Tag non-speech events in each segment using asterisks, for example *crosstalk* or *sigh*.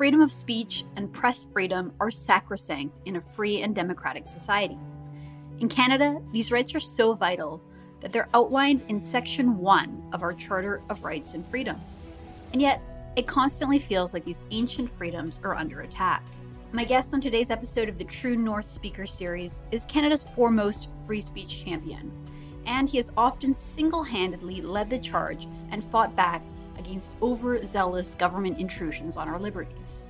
freedom of speech and press freedom are sacrosanct in a free and democratic society. In Canada, these rights are so vital that they're outlined in Section 1 of our Charter of Rights and Freedoms. And yet, it constantly feels like these ancient freedoms are under attack. My guest on today's episode of the True North Speaker Series is Canada's foremost free speech champion, and he has often single handedly led the charge and fought back against overzealous government intrusions on our liberties.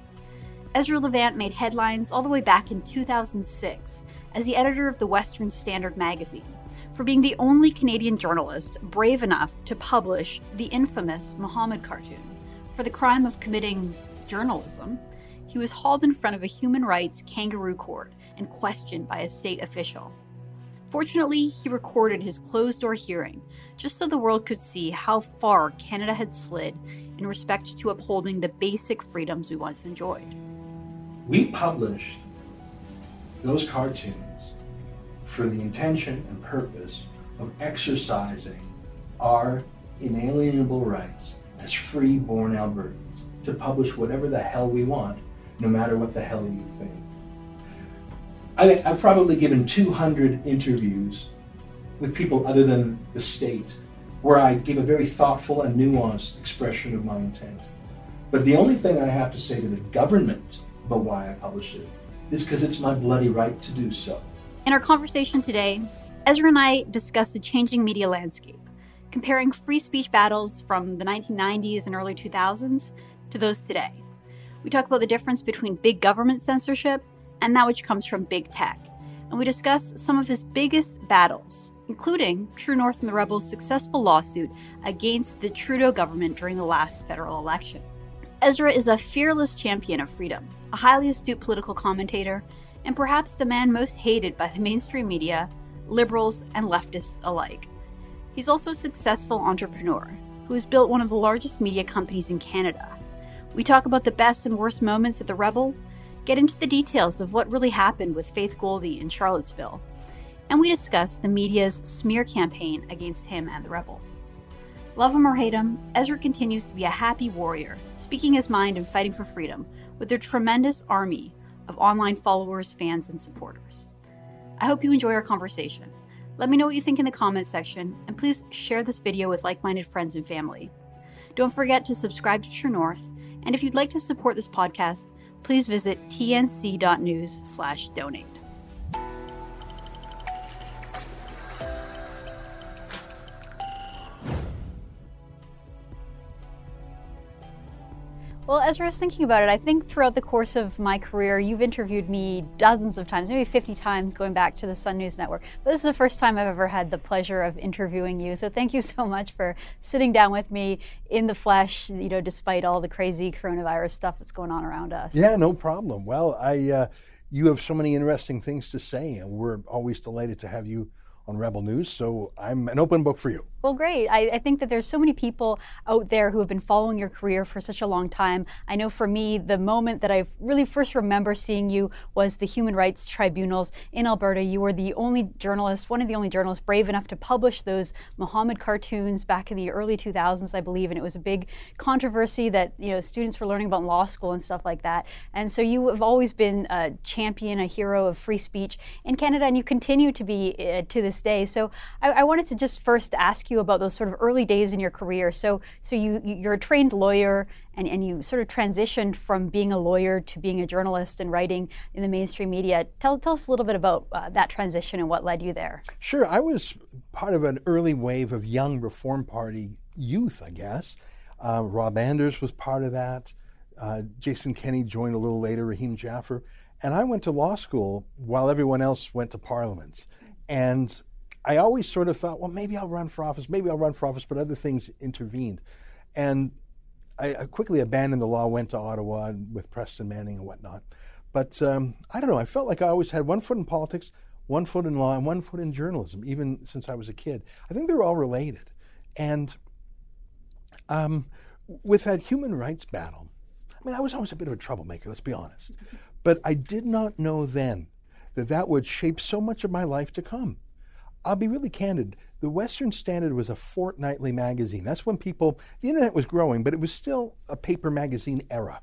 Ezra Levant made headlines all the way back in 2006 as the editor of the Western Standard magazine for being the only Canadian journalist brave enough to publish the infamous Muhammad cartoons. For the crime of committing journalism, he was hauled in front of a human rights kangaroo court and questioned by a state official. Fortunately, he recorded his closed door hearing just so the world could see how far Canada had slid in respect to upholding the basic freedoms we once enjoyed. We published those cartoons for the intention and purpose of exercising our inalienable rights as free born Albertans to publish whatever the hell we want, no matter what the hell you think. I I've probably given 200 interviews with people other than the state where I give a very thoughtful and nuanced expression of my intent. But the only thing I have to say to the government about why I published it is because it's my bloody right to do so. In our conversation today, Ezra and I discussed the changing media landscape, comparing free speech battles from the 1990s and early 2000s to those today. We talk about the difference between big government censorship and that which comes from big tech. And we discuss some of his biggest battles, including True North and the Rebels' successful lawsuit against the Trudeau government during the last federal election. Ezra is a fearless champion of freedom, a highly astute political commentator, and perhaps the man most hated by the mainstream media, liberals, and leftists alike. He's also a successful entrepreneur who has built one of the largest media companies in Canada. We talk about the best and worst moments at the Rebel, get into the details of what really happened with Faith Goldy in Charlottesville, and we discuss the media's smear campaign against him and the Rebel. Love him or hate him, Ezra continues to be a happy warrior, speaking his mind and fighting for freedom with a tremendous army of online followers, fans, and supporters. I hope you enjoy our conversation. Let me know what you think in the comments section, and please share this video with like minded friends and family. Don't forget to subscribe to True North, and if you'd like to support this podcast, please visit tnc.news Well, Ezra, I was thinking about it. I think throughout the course of my career, you've interviewed me dozens of times, maybe 50 times going back to the Sun News Network. But this is the first time I've ever had the pleasure of interviewing you. So thank you *laughs* so much for sitting down with me in the flesh, you know, despite all the crazy coronavirus stuff that's going on around us. Yeah, no problem. Well, I, uh, you have so many interesting things to say, and we're always delighted to have you on Rebel News. So I'm an open book for you. Well, great. I, I, think that there's so many people out there who have been following your career for such a long time. I know for me, the moment that I really first remember seeing you was the Human Rights Tribunals in Alberta. You were the only journalist, one of the only journalists brave enough to publish those Muhammad cartoons back in the early 2000s, I believe, and it was a big controversy that you know students were learning about in law school and stuff like that. And so you have always been a champion, a hero of free speech in Canada, and you continue to be uh, to this day. So I, I wanted to just first ask you about those sort of early days in your career. So, so you you're a trained lawyer, and, and you sort of transitioned from being a lawyer to being a journalist and writing in the mainstream media. Tell tell us a little bit about uh, that transition and what led you there. Sure, I was part of an early wave of young Reform Party youth, I guess. Uh, Rob Anders was part of that. Uh, Jason Kenney joined a little later. Rahim Jaffer. And I went to law school while everyone else went to parliaments. And I always sort of thought, well, maybe I'll run for office, maybe I'll run for office, but other things intervened. And I, I quickly abandoned the law, went to Ottawa and with Preston Manning and whatnot. But um, I don't know, I felt like I always had one foot in politics, one foot in law, and one foot in journalism, even since I was a kid. I think they're all related. And um, with that human rights battle, I mean, I was always a bit of a troublemaker, let's be honest. But I did not know then that that would shape so much of my life to come. I'll be really candid. The Western Standard was a fortnightly magazine. That's when people, the internet was growing, but it was still a paper magazine era.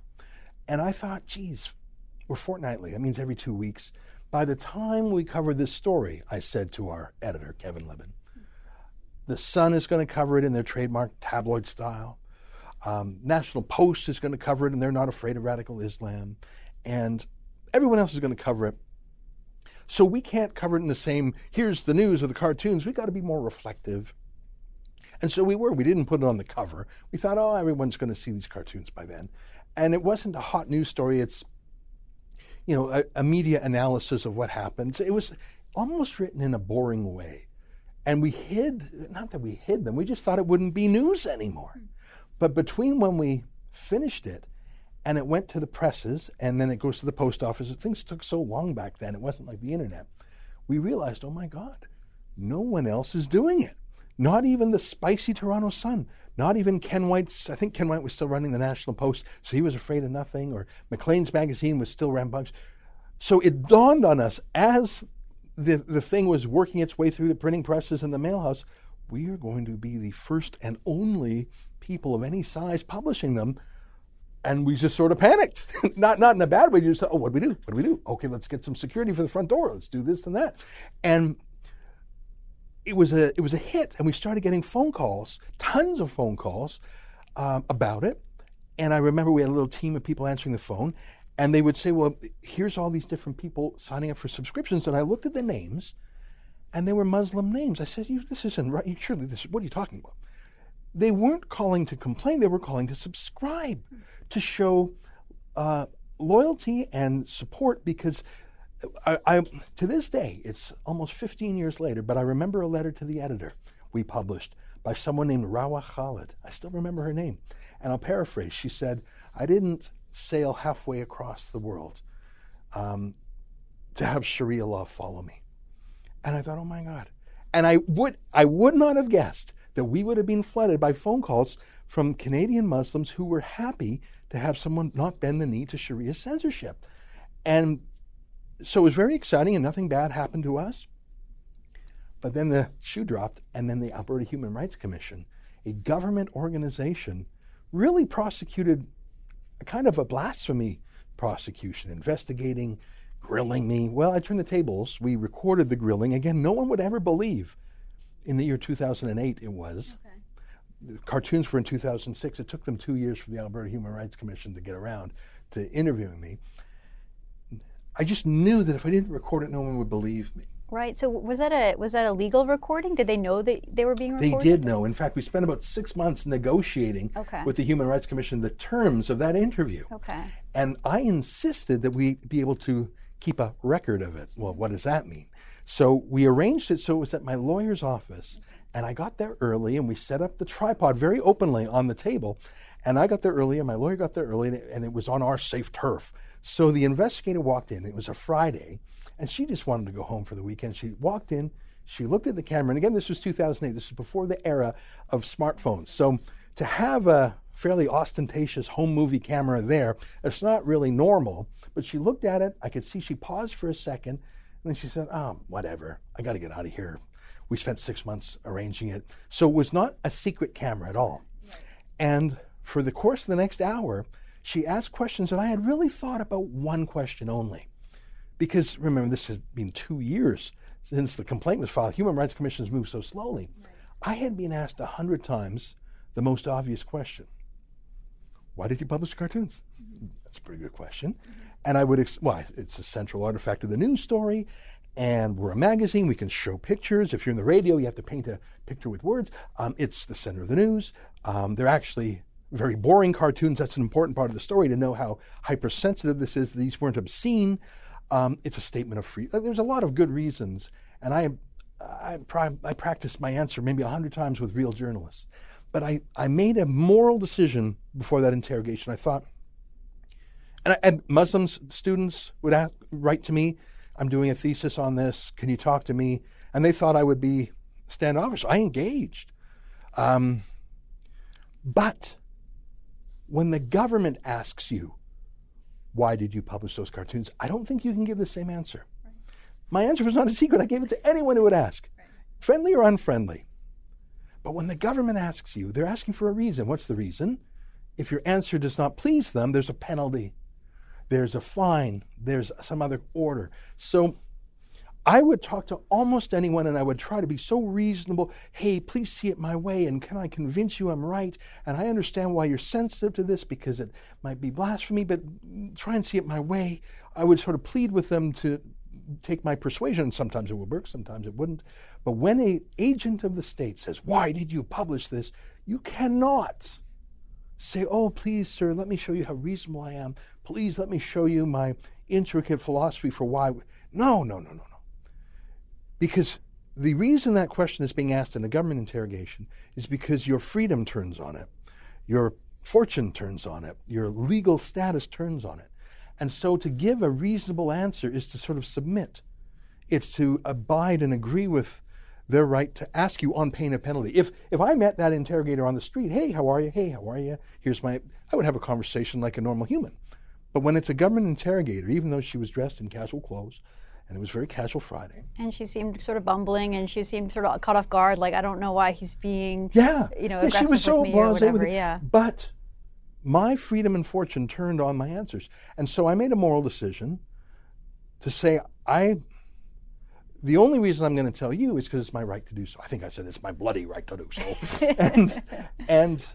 And I thought, geez, we're fortnightly. That means every two weeks. By the time we cover this story, I said to our editor, Kevin Libin, the Sun is going to cover it in their trademark tabloid style. Um, National Post is going to cover it, and they're not afraid of radical Islam. And everyone else is going to cover it. So we can't cover it in the same, here's the news of the cartoons. we got to be more reflective. And so we were. We didn't put it on the cover. We thought, oh, everyone's going to see these cartoons by then. And it wasn't a hot news story. It's, you know, a, a media analysis of what happened. It was almost written in a boring way. And we hid, not that we hid them, we just thought it wouldn't be news anymore. Hmm. But between when we finished it and it went to the presses and then it goes to the post office, things took so long back then, it wasn't like the internet. We realized, oh my God, no one else is doing it. Not even the spicy Toronto Sun. Not even Ken Whyte's. I think Ken Whyte was still running the National Post, so he was afraid of nothing. Or Maclean's magazine was still rambunctious. So it dawned on us as the, the thing was working its way through the printing presses and the mailhouse, we are going to be the first and only people of any size publishing them. And we just sort of panicked. *laughs* not not in a bad way. You just thought, oh, what do we do? What do we do? Okay, let's get some security for the front door. Let's do this and that. And it was a it was a hit, and we started getting phone calls, tons of phone calls um, about it. And I remember we had a little team of people answering the phone, and they would say, "Well, here's all these different people signing up for subscriptions." And I looked at the names, and they were Muslim names. I said, "You, "This isn't right. Surely this. What are you talking about?" They weren't calling to complain; they were calling to subscribe, to show uh, loyalty and support because I, I, to this day, it's almost 15 years later, but I remember a letter to the editor we published by someone named Rawa Khalid. I still remember her name. And I'll paraphrase. She said, I didn't sail halfway across the world um, to have Sharia law follow me. And I thought, oh my God. And I would, I would not have guessed that we would have been flooded by phone calls from Canadian Muslims who were happy to have someone not bend the knee to Sharia censorship. And so it was very exciting and nothing bad happened to us. But then the shoe dropped, and then the Alberta Human Rights Commission, a government organization, really prosecuted a kind of a blasphemy prosecution, investigating, grilling me. Well, I turned the tables. We recorded the grilling. Again, no one would ever believe in the year 2008 it was. Okay. The cartoons were in 2006. It took them two years for the Alberta Human Rights Commission to get around to interviewing me. I just knew that if I didn't record it, no one would believe me. Right. So was that a was that a legal recording? Did they know that they were being recorded? They did know. In fact, we spent about six months negotiating okay. with the Human Rights Commission the terms of that interview. Okay. And I insisted that we be able to keep a record of it. Well, what does that mean? So we arranged it so it was at my lawyer's office, and I got there early, and we set up the tripod very openly on the table. And I got there early, and my lawyer got there early, and it, and it was on our safe turf. So the investigator walked in. It was a Friday, and she just wanted to go home for the weekend. She walked in, she looked at the camera, and again, this was 2008. This was before the era of smartphones. So to have a fairly ostentatious home movie camera there, it's not really normal. But she looked at it. I could see she paused for a second, and then she said, "Oh, whatever. I got to get out of here." We spent six months arranging it, so it was not a secret camera at all. And for the course of the next hour, she asked questions, and I had really thought about one question only. Because remember, this has been two years since the complaint was filed. Human Rights Commissions move so slowly. Right. I had been asked a hundred times the most obvious question Why did you publish cartoons? That's a pretty good question. And I would, ex- well, it's a central artifact of the news story. And we're a magazine. We can show pictures. If you're in the radio, you have to paint a picture with words. Um, it's the center of the news. Um, they're actually very boring cartoons. That's an important part of the story to know how hypersensitive this is. These weren't obscene. Um, it's a statement of free. Uh, there's a lot of good reasons, and I, I, I practiced my answer maybe a hundred times with real journalists, but I, I made a moral decision before that interrogation. I thought, and, I, and Muslim students would ask, write to me, "I'm doing a thesis on this. Can you talk to me?" And they thought I would be standoffish. I engaged, um, but when the government asks you, why did you publish those cartoons? I don't think you can give the same answer. Right. My answer was not a secret. I gave it to anyone who would ask, right. friendly or unfriendly. But when the government asks you, they're asking for a reason. What's the reason? If your answer does not please them, there's a penalty. there's a fine, there's some other order. So I would talk to almost anyone and I would try to be so reasonable. Hey, please see it my way and can I convince you I'm right? And I understand why you're sensitive to this because it might be blasphemy, but try and see it my way. I would sort of plead with them to take my persuasion. Sometimes it would work, sometimes it wouldn't. But when a agent of the state says, "Why did you publish this?" you cannot say, "Oh, please, sir, let me show you how reasonable I am. Please let me show you my intricate philosophy for why." No, no, no, no, no. Because the reason that question is being asked in a government interrogation is because your freedom turns on it, your fortune turns on it, your legal status turns on it. And so to give a reasonable answer is to sort of submit. It's to abide and agree with their right to ask you on pain of penalty. If if I met that interrogator on the street, hey, how are you? Hey, how are you? Here's my I would have a conversation like a normal human. But when it's a government interrogator, even though she was dressed in casual clothes, and it was very casual Friday. And she seemed sort of bumbling, and she seemed sort of caught off guard. Like I don't know why he's being, yeah, you know, yeah, aggressive she was so with me or blasé with whatever. Yeah. But my freedom and fortune turned on my answers, and so I made a moral decision to say I. The only reason I'm going to tell you is because it's my right to do so. I think I said it's my bloody right to do so, *laughs* and and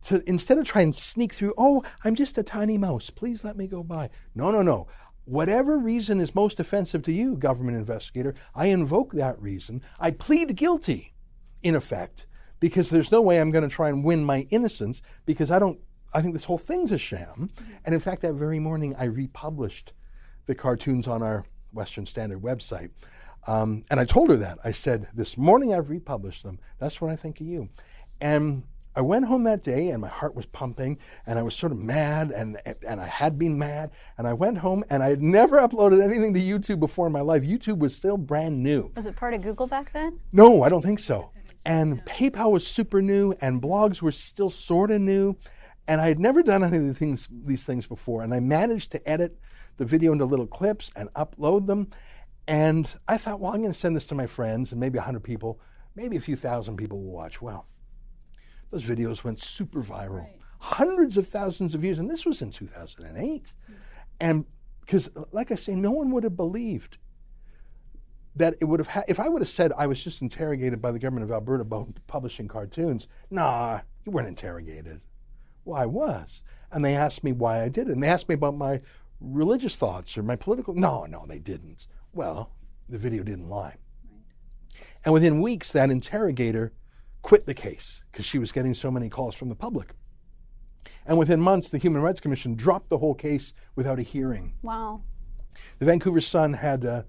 so instead of trying to sneak through, oh, I'm just a tiny mouse. Please let me go by. No, no, no. Whatever reason is most offensive to you, government investigator, I invoke that reason. I plead guilty, in effect, because there's no way I'm going to try and win my innocence because I don't. I think this whole thing's a sham. And in fact, that very morning, I republished the cartoons on our Western Standard website. Um, and I told her that. I said, This morning I've republished them. That's what I think of you. And I went home that day and my heart was pumping and I was sort of mad and, and I had been mad. And I went home and I had never uploaded anything to YouTube before in my life. YouTube was still brand new. Was it part of Google back then? No, I don't think so. And PayPal was super new and blogs were still sort of new. And I had never done any of the things, these things before. And I managed to edit the video into little clips and upload them. And I thought, well, I'm going to send this to my friends and maybe 100 people, maybe a few thousand people will watch. Well, those videos went super viral. Right. Hundreds of thousands of views. And this was in 2008. And because, like I say, no one would have believed that it would have had, if I would have said I was just interrogated by the government of Alberta about publishing cartoons, nah, you weren't interrogated. Well, I was. And they asked me why I did it. And they asked me about my religious thoughts or my political. No, no, they didn't. Well, the video didn't lie. And within weeks, that interrogator quit the case because she was getting so many calls from the public. And within months, the Human Rights Commission dropped the whole case without a hearing. Wow. The Vancouver Sun had uh,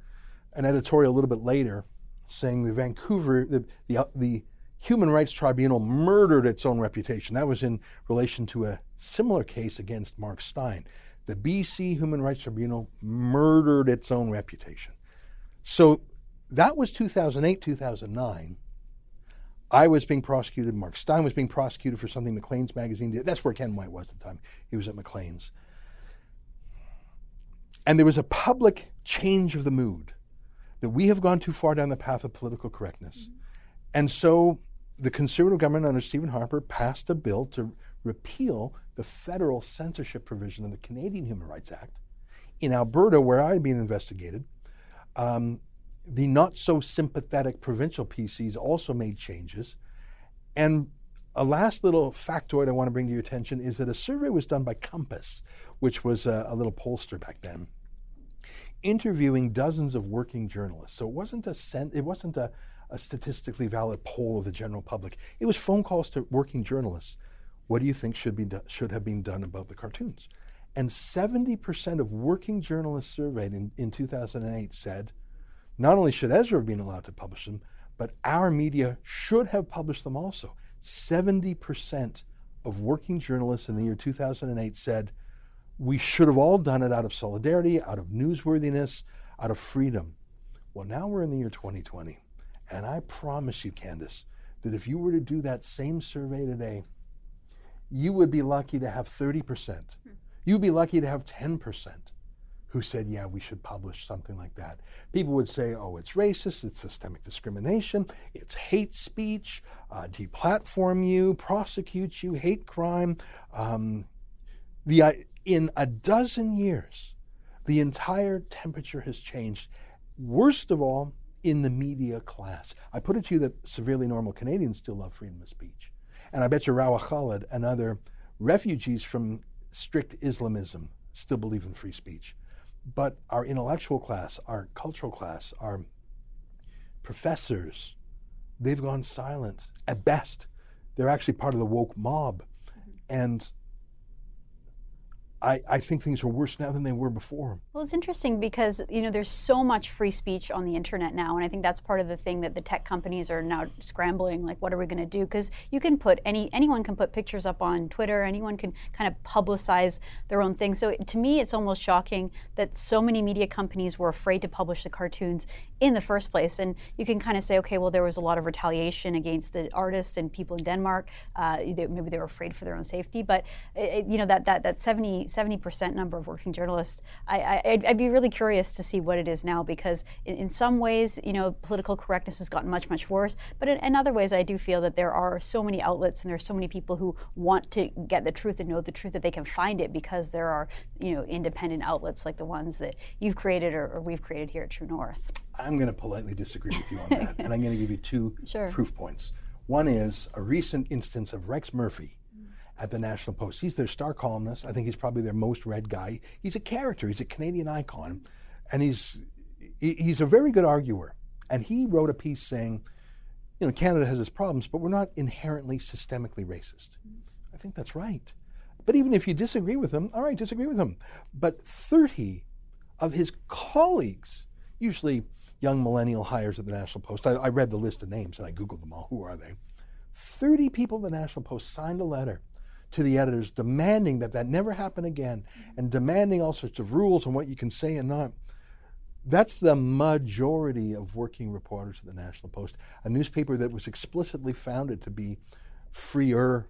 an editorial a little bit later saying the Vancouver, the, the, uh, the Human Rights Tribunal murdered its own reputation. That was in relation to a similar case against Mark Steyn. The BC Human Rights Tribunal murdered its own reputation. So that was 2008, 2009. I was being prosecuted. Mark Steyn was being prosecuted for something Maclean's magazine did. That's where Ken Whyte was at the time. He was at Maclean's. And there was a public change of the mood that we have gone too far down the path of political correctness. Mm-hmm. And so the conservative government under Stephen Harper passed a bill to repeal the federal censorship provision of the Canadian Human Rights Act. In Alberta, where I had been investigated, um, the not so sympathetic provincial PCs also made changes. And a last little factoid I want to bring to your attention is that a survey was done by COMPAS, which was a, a little pollster back then, interviewing dozens of working journalists. So it wasn't a cent, it wasn't a, a statistically valid poll of the general public. It was phone calls to working journalists. What do you think should be do, should have been done about the cartoons? And 70% of working journalists surveyed in, in 2008 said not only should Ezra have been allowed to publish them, but our media should have published them also. 70% of working journalists in the year 2008 said we should have all done it out of solidarity, out of newsworthiness, out of freedom. Well, now we're in the year 2020, and I promise you, Candice, that if you were to do that same survey today, you would be lucky to have 30%. You'd be lucky to have 10% who said, yeah, we should publish something like that. People would say, oh, it's racist, it's systemic discrimination, it's hate speech, uh, deplatform you, prosecute you, hate crime. Um, the, uh, in a dozen years, the entire temperature has changed. Worst of all, in the media class. I put it to you that severely normal Canadians still love freedom of speech. And I bet you Rawa Khalid and other refugees from strict Islamism still believe in free speech. But our intellectual class, our cultural class, our professors, they've gone silent at best. They're actually part of the woke mob. Mm-hmm. And I, I think things are worse now than they were before. Well, it's interesting because you know there's so much free speech on the internet now, and I think that's part of the thing that the tech companies are now scrambling. Like, what are we going to do? Because you can put any anyone can put pictures up on Twitter. Anyone can kind of publicize their own thing. So to me, it's almost shocking that so many media companies were afraid to publish the cartoons in the first place. And you can kind of say, okay, well, there was a lot of retaliation against the artists and people in Denmark. Uh, they, maybe they were afraid for their own safety, but it, you know that that that 70 percent number of working journalists. I, I I'd, I'd, be really curious to see what it is now because in, in, some ways, you know, political correctness has gotten much, much worse. But in, in, other ways, I do feel that there are so many outlets and there are so many people who want to get the truth and know the truth that they can find it because there are, you know, independent outlets like the ones that you've created or, or we've created here at True North. I'm going to politely disagree with you on that, *laughs* and I'm going to give you two sure. proof points. One is a recent instance of Rex Murphy at the National Post. He's their star columnist. I think he's probably their most read guy. He's a character. He's a Canadian icon, and he's he's a very good arguer. And he wrote a piece saying, you know, Canada has its problems, but we're not inherently systemically racist. I think that's right. But even if you disagree with him, all right, disagree with him. But 30 of his colleagues, usually young millennial hires at the National Post, I, I read the list of names and I Googled them all. Who are they? 30 people at the National Post signed a letter to the editors demanding that that never happen again and demanding all sorts of rules on what you can say and not. That's the majority of working reporters at the National Post, a newspaper that was explicitly founded to be freer,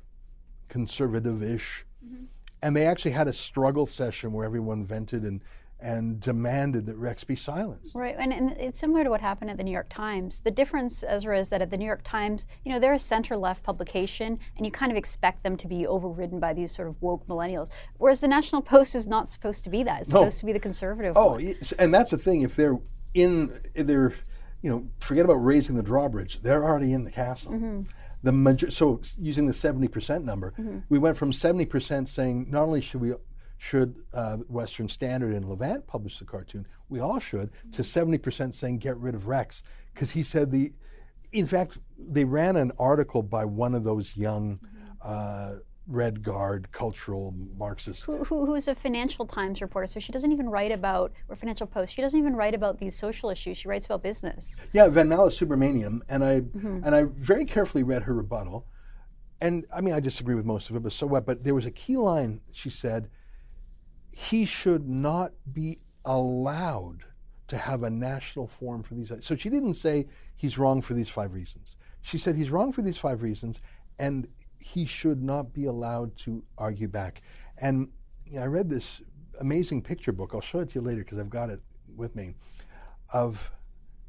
conservative ish. Mm-hmm. And they actually had a struggle session where everyone vented and and demanded that Rex be silenced. Right, and, and, it's similar to what happened at the New York Times. The difference, Ezra, is that at the New York Times, you know, they're a center-left publication, and you kind of expect them to be overridden by these sort of woke millennials. Whereas the National Post is not supposed to be that. It's no. supposed to be the conservative. Oh, one. and that's the thing. If they're in, if they're, you know, forget about raising the drawbridge. They're already in the castle. Mm-hmm. The major, so using the seventy percent number, mm-hmm. we went from seventy percent saying not only should we should uh, Western Standard and Levant publish the cartoon? We all should. To 70% saying get rid of Rex because he said the. In fact, they ran an article by one of those young. Uh, Red Guard cultural Marxists. Who, who, who's a Financial Times reporter, so she doesn't even write about, or Financial Post, she doesn't even write about these social issues. She writes about business. Yeah, Vanmala Subramaniam, and I mm-hmm. and I very carefully read her rebuttal, and I mean I disagree with most of it, but so what? But there was a key line she said he should not be allowed to have a national forum for these. So she didn't say he's wrong for these five reasons. She said he's wrong for these five reasons, and he should not be allowed to argue back. And you know, I read this amazing picture book. I'll show it to you later because I've got it with me of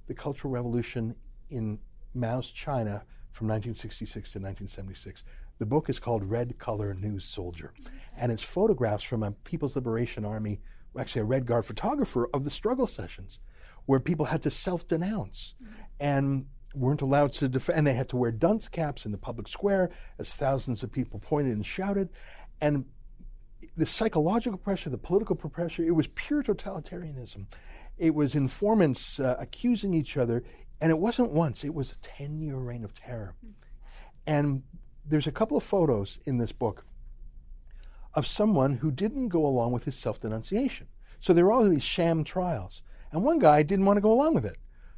the Cultural Revolution in Mao's China from 1966 to 1976. The book is called Red Color News Soldier, and it's photographs from a People's Liberation Army, actually a Red Guard photographer of the struggle sessions, where people had to self-denounce and weren't allowed to defend. And they had to wear dunce caps in the public square as thousands of people pointed and shouted, and the psychological pressure, the political pressure, it was pure totalitarianism. It was informants uh, accusing each other, and it wasn't once, it was a 10 year reign of terror. And there's a couple of photos in this book of someone who didn't go along with his self denunciation. So there were all these sham trials. And one guy didn't want to go along with it.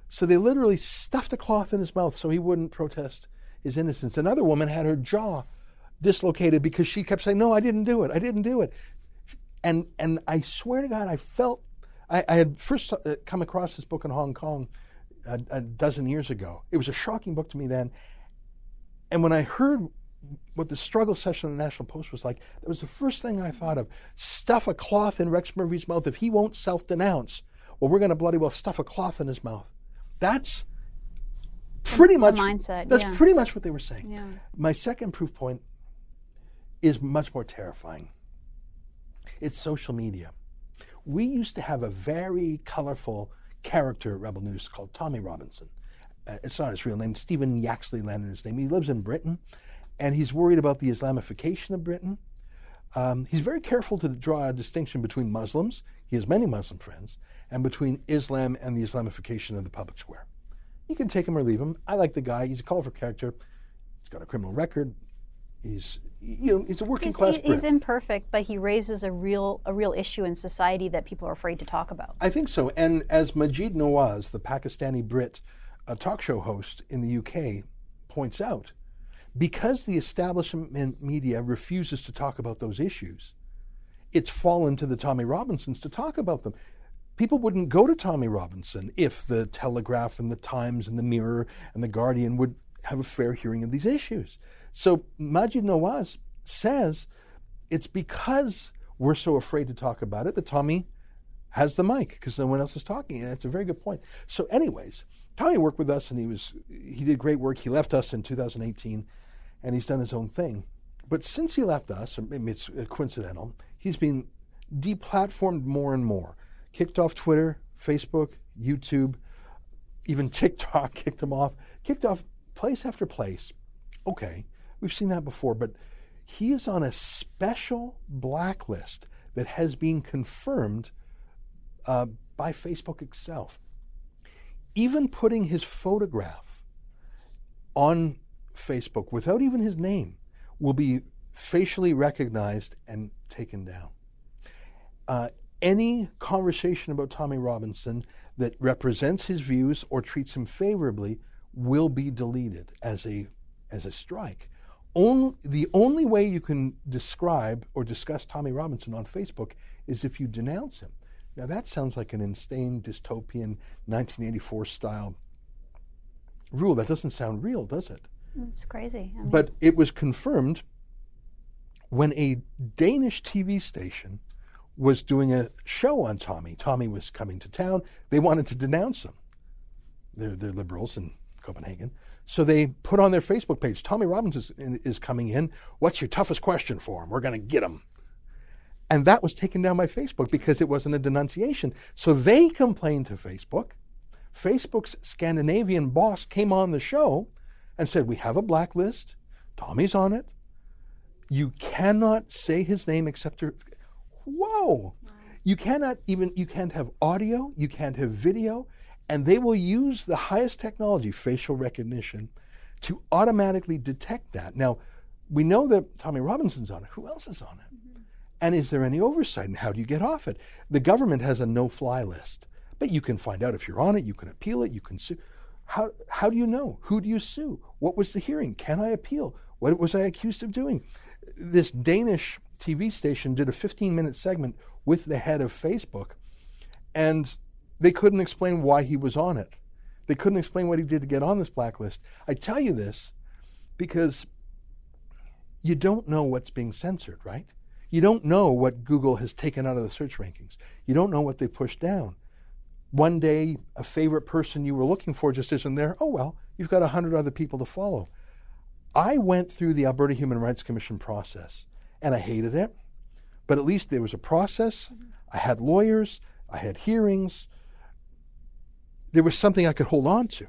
So they literally stuffed a cloth in his mouth so he wouldn't protest his innocence. Another woman had her jaw dislocated because she kept saying, No, I didn't do it. I didn't do it. And, and I swear to God, I felt, I, I had first uh, come across this book in Hong Kong a, a dozen years ago. It was a shocking book to me then. And when I heard what the struggle session in the National Post was like, that was the first thing I thought of. Stuff a cloth in Rex Murphy's mouth if he won't self denounce. Well, we're going to bloody well stuff a cloth in his mouth. That's pretty much mindset. That's yeah. pretty much what they were saying. Yeah. My second proof point is much more terrifying. It's social media. We used to have a very colorful character at Rebel News called Tommy Robinson. Uh, it's not his real name. Stephen Yaxley-Lennon his name. He lives in Britain, and he's worried about the Islamification of Britain. Um, he's very careful to draw a distinction between Muslims. He has many Muslim friends, and between Islam and the Islamification of the public square. You can take him or leave him. I like the guy. He's a colorful character. He's got a criminal record. He's you know he's a working He's, class. he- he's imperfect, but he raises a real a real issue in society that people are afraid to talk about. I think so. And as Maajid Nawaz, the Pakistani Brit a talk show host in the UK, points out, because the establishment media refuses to talk about those issues, it's fallen to the Tommy Robinsons to talk about them. People wouldn't go to Tommy Robinson if the Telegraph and the Times and the Mirror and the Guardian would have a fair hearing of these issues. So Maajid Nawaz says it's because we're so afraid to talk about it that Tommy has the mic because no one else is talking. And it's a very good point. So, anyways, Tommy worked with us and he was he did great work. He left us in 2018 and he's done his own thing. But since he left us, it's uh, coincidental, he's been deplatformed more and more. Kicked off Twitter, Facebook, YouTube, even *laughs* TikTok kicked him off. Kicked off place after place. Okay, we've seen that before, but he is on a special blacklist that has been confirmed uh, by Facebook itself. Even putting his photograph on Facebook without even his name will be facially recognized and taken down. Uh, any conversation about Tommy Robinson that represents his views or treats him favorably will be deleted as a as a strike. Only, the only way you can describe or discuss Tommy Robinson on Facebook is if you denounce him. Now that sounds like an insane dystopian 1984 style rule. That doesn't sound real, does it? It's crazy. I mean, But it was confirmed when a Danish TV station was doing a show on Tommy. Tommy was coming to town. They wanted to denounce him. They're, they're liberals in Copenhagen. So they put on their Facebook page Tommy Robbins is, is coming in. What's your toughest question for him? We're going to get him. And that was taken down by Facebook because it wasn't a denunciation. So they complained to Facebook. Facebook's Scandinavian boss came on the show and said, We have a blacklist. Tommy's on it. You cannot say his name except to. Whoa! You cannot even, you can't have audio, you can't have video, and they will use the highest technology, facial recognition, to automatically detect that. Now, we know that Tommy Robinson's on it. Who else is on it? Mm-hmm. And is there any oversight? And how do you get off it? The government has a no fly list, but you can find out if you're on it, you can appeal it, you can sue. How, how do you know? Who do you sue? What was the hearing? Can I appeal? What was I accused of doing? This Danish TV station did a 15 minute segment with the head of Facebook, and they couldn't explain why he was on it. They couldn't explain what he did to get on this blacklist. I tell you this because you don't know what's being censored, right? You don't know what Google has taken out of the search rankings. You don't know what they pushed down. One day, a favorite person you were looking for just isn't there. Oh, well, you've got 100 other people to follow. I went through the Alberta Human Rights Commission process and I hated it, but at least there was a process. I had lawyers, I had hearings. There was something I could hold on to.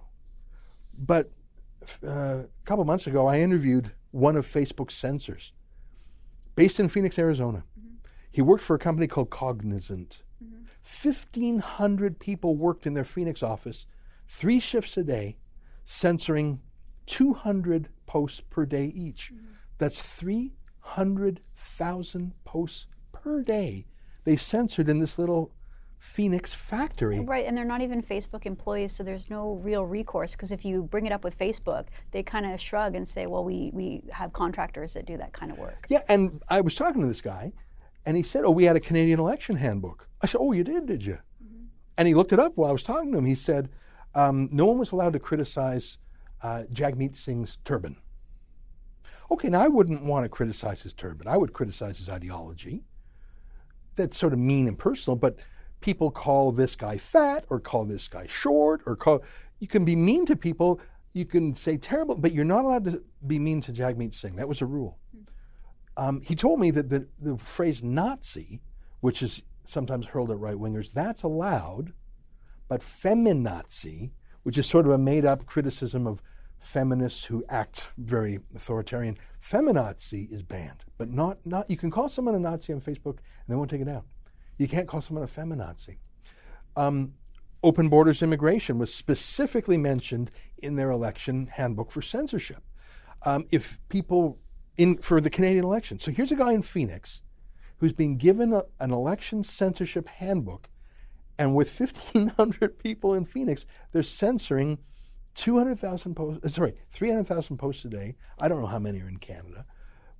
But uh, a couple months ago, I interviewed one of Facebook's censors based in Phoenix, Arizona. He worked for a company called Cognizant. 1,500 people worked in their Phoenix office, three shifts a day, censoring 200 posts per day each. That's 300,000 posts per day they censored in this little Phoenix factory. Right, and they're not even Facebook employees, so there's no real recourse. Because if you bring it up with Facebook, they kind of shrug and say, "Well, we we have contractors that do that kind of work." Yeah, and I was talking to this guy, and he said, "Oh, we had a Canadian election handbook." I said, "Oh, you did, did you?" Mm-hmm. And he looked it up while I was talking to him. He said, um, "No one was allowed to criticize uh, Jagmeet Singh's turban." Okay, now I wouldn't want to criticize his turban. I would criticize his ideology. That's sort of mean and personal, but people call this guy fat or call this guy short or call. You can be mean to people. You can say terrible, but you're not allowed to be mean to Jagmeet Singh. That was a rule. Um, he told me that the, the phrase Nazi which is sometimes hurled at right wingers, that's allowed. But feminazi, which is sort of a made up criticism of feminists who act very authoritarian, feminazi is banned. But not, not you can call someone a Nazi on Facebook and they won't take it down. You can't call someone a feminazi. Um, open borders immigration was specifically mentioned in their election handbook for censorship. Um, if people in for the Canadian election, so here's a guy in Phoenix who's been given a, an election censorship handbook, and with 1,500 people in Phoenix, they're censoring 200,000 posts. Uh, sorry, 300,000 posts a day. I don't know how many are in Canada.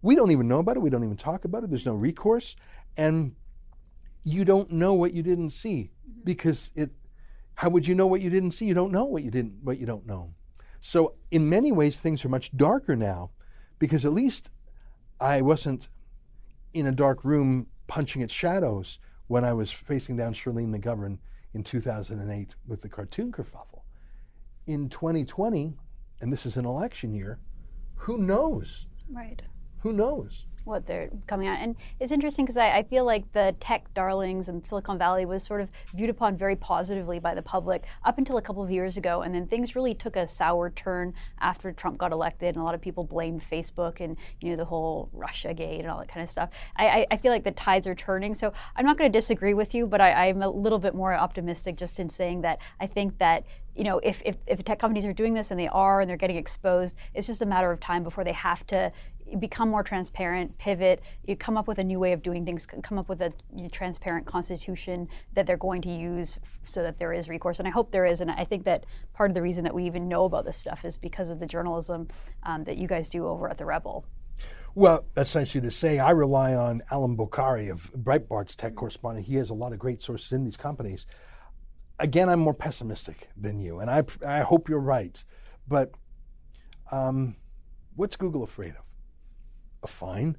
We don't even know about it. We don't even talk about it. There's no recourse, and you don't know what you didn't see because it how would you know what you didn't see? You don't know what you didn't what you don't know. So in many ways things are much darker now because at least I wasn't in a dark room punching at shadows when I was facing down Shirlene McGovern in 2008 with the cartoon kerfuffle. In 2020, and this is an election year, who knows? Right. Who knows? What they're coming out. And it's interesting because I, I, feel like the tech darlings and Silicon Valley was sort of viewed upon very positively by the public up until a couple of years ago. And then things really took a sour turn after Trump got elected. And a lot of people blamed Facebook and, you know, the whole Russia gate and all that kind of stuff. I, I feel like the tides are turning. So I'm not going to disagree with you, but I, I'm a little bit more optimistic just in saying that I think that you know, if, if, if tech companies are doing this and they are and they're getting exposed, it's just a matter of time before they have to become more transparent, pivot, you come up with a new way of doing things, come up with a transparent constitution that they're going to use so that there is recourse. And I hope there is. And I think that part of the reason that we even know about this stuff is because of the journalism um, that you guys do over at The Rebel. Well, essentially to say, I rely on Allum Bokhari of Breitbart's tech correspondent. He has a lot of great sources in these companies. Again, I'm more pessimistic than you, and I, I hope you're right. But um, what's Google afraid of? A fine?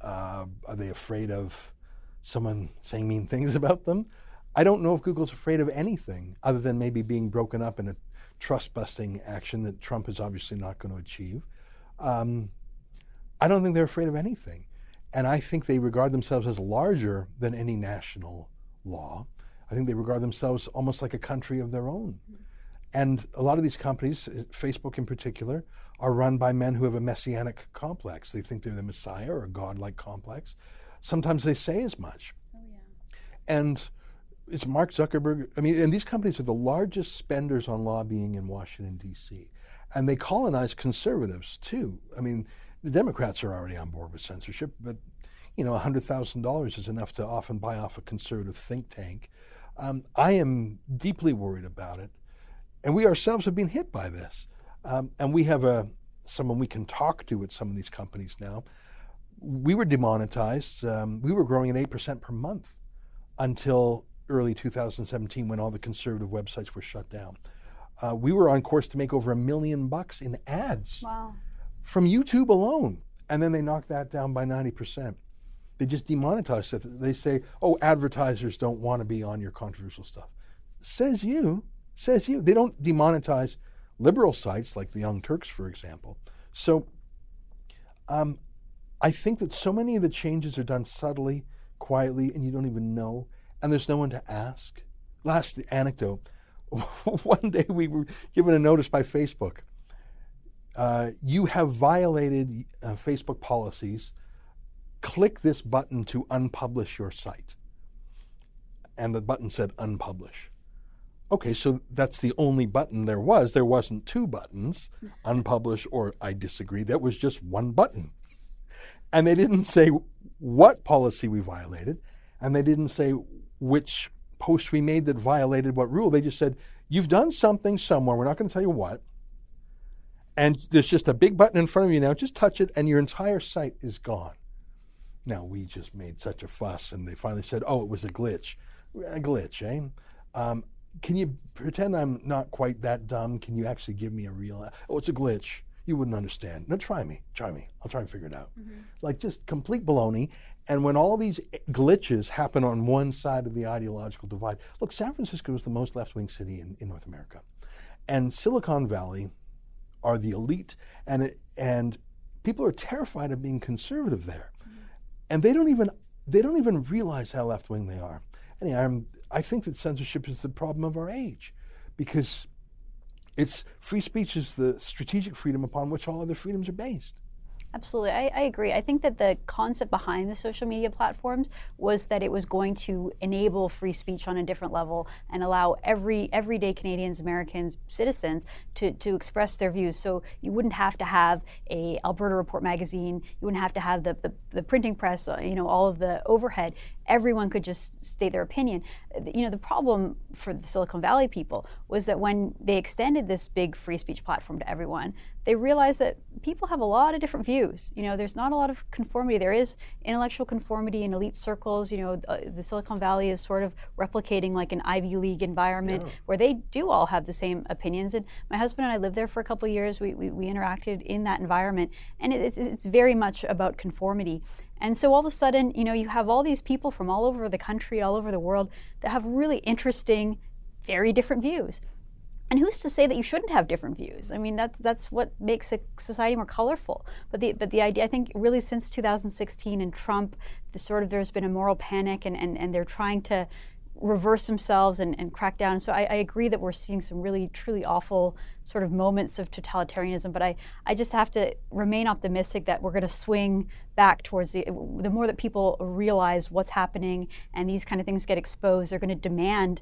Uh, are they afraid of someone saying mean things *laughs* about them? I don't know if Google's afraid of anything other than maybe being broken up in a trust busting action that Trump is obviously not going to achieve. Um, I don't think they're afraid of anything. And I think they regard themselves as larger than any national law. I think they regard themselves almost like a country of their own. And a lot of these companies, Facebook in particular, are run by men who have a messianic complex. They think they're the Messiah or a godlike complex. Sometimes they say as much. Oh, yeah. And it's Mark Zuckerberg. I mean, and these companies are the largest spenders on lobbying in Washington, D.C. And they colonize conservatives too. I mean, the Democrats are already on board with censorship, but you know, $100,000 is enough to often buy off a conservative think tank. Um, I am deeply worried about it. And we ourselves have been hit by this. Um, and we have a someone we can talk to at some of these companies now. We were demonetized. Um, we were growing at eight percent per month until early 2017 when all the conservative websites were shut down. Uh, we were on course to make over a million bucks in ads wow. from YouTube alone, and then they knocked that down by 90 percent. They just demonetized it. They say, "Oh, advertisers don't want to be on your controversial stuff." Says you Says you. They don't demonetize liberal sites like the Young Turks, for example. So um, I think that so many of the changes are done subtly, quietly, and you don't even know, and there's no one to ask. Last anecdote *laughs* one day we were given a notice by Facebook. Uh, you have violated uh, Facebook policies. Click this button to unpublish your site. And the button said unpublish. Okay, so that's the only button there was. There wasn't two buttons, unpublished or I disagree. That was just one button. And they didn't say what policy we violated, and they didn't say which post we made that violated what rule. They just said, You've done something somewhere. We're not going to tell you what. And there's just a big button in front of you now. Just touch it, and your entire site is gone. Now, we just made such a fuss, and they finally said, Oh, it was a glitch. A glitch, eh? Um, can you pretend I'm not quite that dumb? Can you actually give me a real? Oh, it's a glitch. You wouldn't understand. No, try me. Try me. I'll try and figure it out. Mm-hmm. Like just complete baloney. And when all these glitches happen on one side of the ideological divide, look, San Francisco is the most left wing city in, in North America. And Silicon Valley are the elite, and, it, and people are terrified of being conservative there. Mm-hmm. And they don't even they don't even realize how left wing they are. Anyway, I'm, I think that censorship is the problem of our age because it's free speech is the strategic freedom upon which all other freedoms are based. Absolutely, I, I, agree. I think that the concept behind the social media platforms was that it was going to enable free speech on a different level and allow every everyday Canadians, Americans, citizens to, to express their views. So you wouldn't have to have a Alberta Report magazine. You wouldn't have to have the, the, the printing press. Uh, you know all of the overhead everyone could just state their opinion. You know, the problem for the Silicon Valley people was that when they extended this big free speech platform to everyone, they realized that people have a lot of different views. You know, there's not a lot of conformity. There is intellectual conformity in elite circles. You know, uh, the Silicon Valley is sort of replicating like an Ivy League environment yeah. where they do all have the same opinions. And my husband and I lived there for a couple of years. We, we, we interacted in that environment. And it, it's, it's very much about conformity. And so all of a sudden, you know, you have all these people from all over the country, all over the world that have really interesting, very different views. And who's to say that you shouldn't have different views? I mean, that's that's what makes a society more colorful. But the but the idea, I think, really since 2016 and Trump, the sort of there's been a moral panic, and and, and they're trying to reverse themselves and, and crack down. So I, I, agree that we're seeing some really, truly awful sort of moments of totalitarianism. But I, I just have to remain optimistic that we're going to swing back towards the, the more that people realize what's happening and these kind of things get exposed, they're going to demand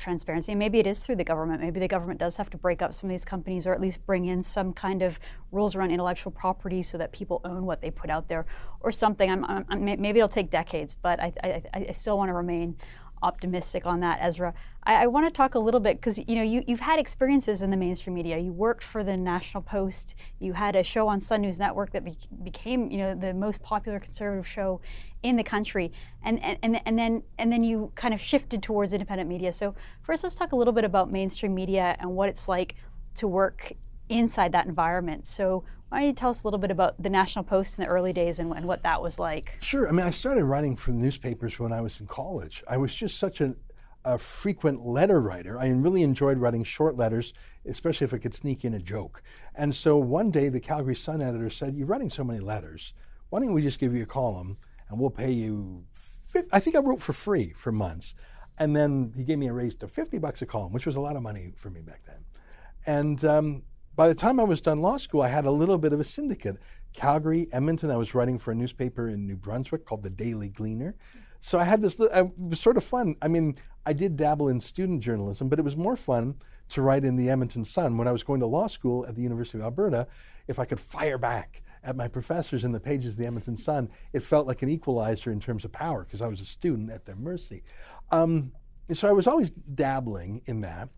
transparency. And maybe it is through the government. Maybe the government does have to break up some of these companies or at least bring in some kind of rules around intellectual property so that people own what they put out there or something. I'm, I'm, maybe it'll take decades, but I, I, I still want to remain optimistic on that, Ezra. I, I want to talk a little bit because you know you, you've had experiences in the mainstream media. You worked for the National Post. You had a show on Sun News Network that be, became you know the most popular conservative show in the country, and, and and and then and then you kind of shifted towards independent media. So first, let's talk a little bit about mainstream media and what it's like to work inside that environment. So why don't you tell us a little bit about the National Post in the early days and, and what that was like? Sure. I mean, I started writing for newspapers when I was in college. I was just such a, a frequent letter writer. I really enjoyed writing short letters, especially if I could sneak in a joke. And so one day, the Calgary Sun editor said, You're writing so many letters. Why don't we just give you a column and we'll pay you, I think I wrote for free for months. And then he gave me a raise to 50 bucks a column, which was a lot of money for me back then. And um, by the time I was done law school, I had a little bit of a syndicate. Calgary, Edmonton, I was writing for a newspaper in New Brunswick called the Daily Gleaner. So I had this, it was sort of fun. I mean, I did dabble in student journalism, but it was more fun to write in the Edmonton Sun. When I was going to law school at the University of Alberta, if I could fire back at my professors in the pages of the Edmonton Sun, it felt like an equalizer in terms of power because I was a student at their mercy. Um, so I was always dabbling in that.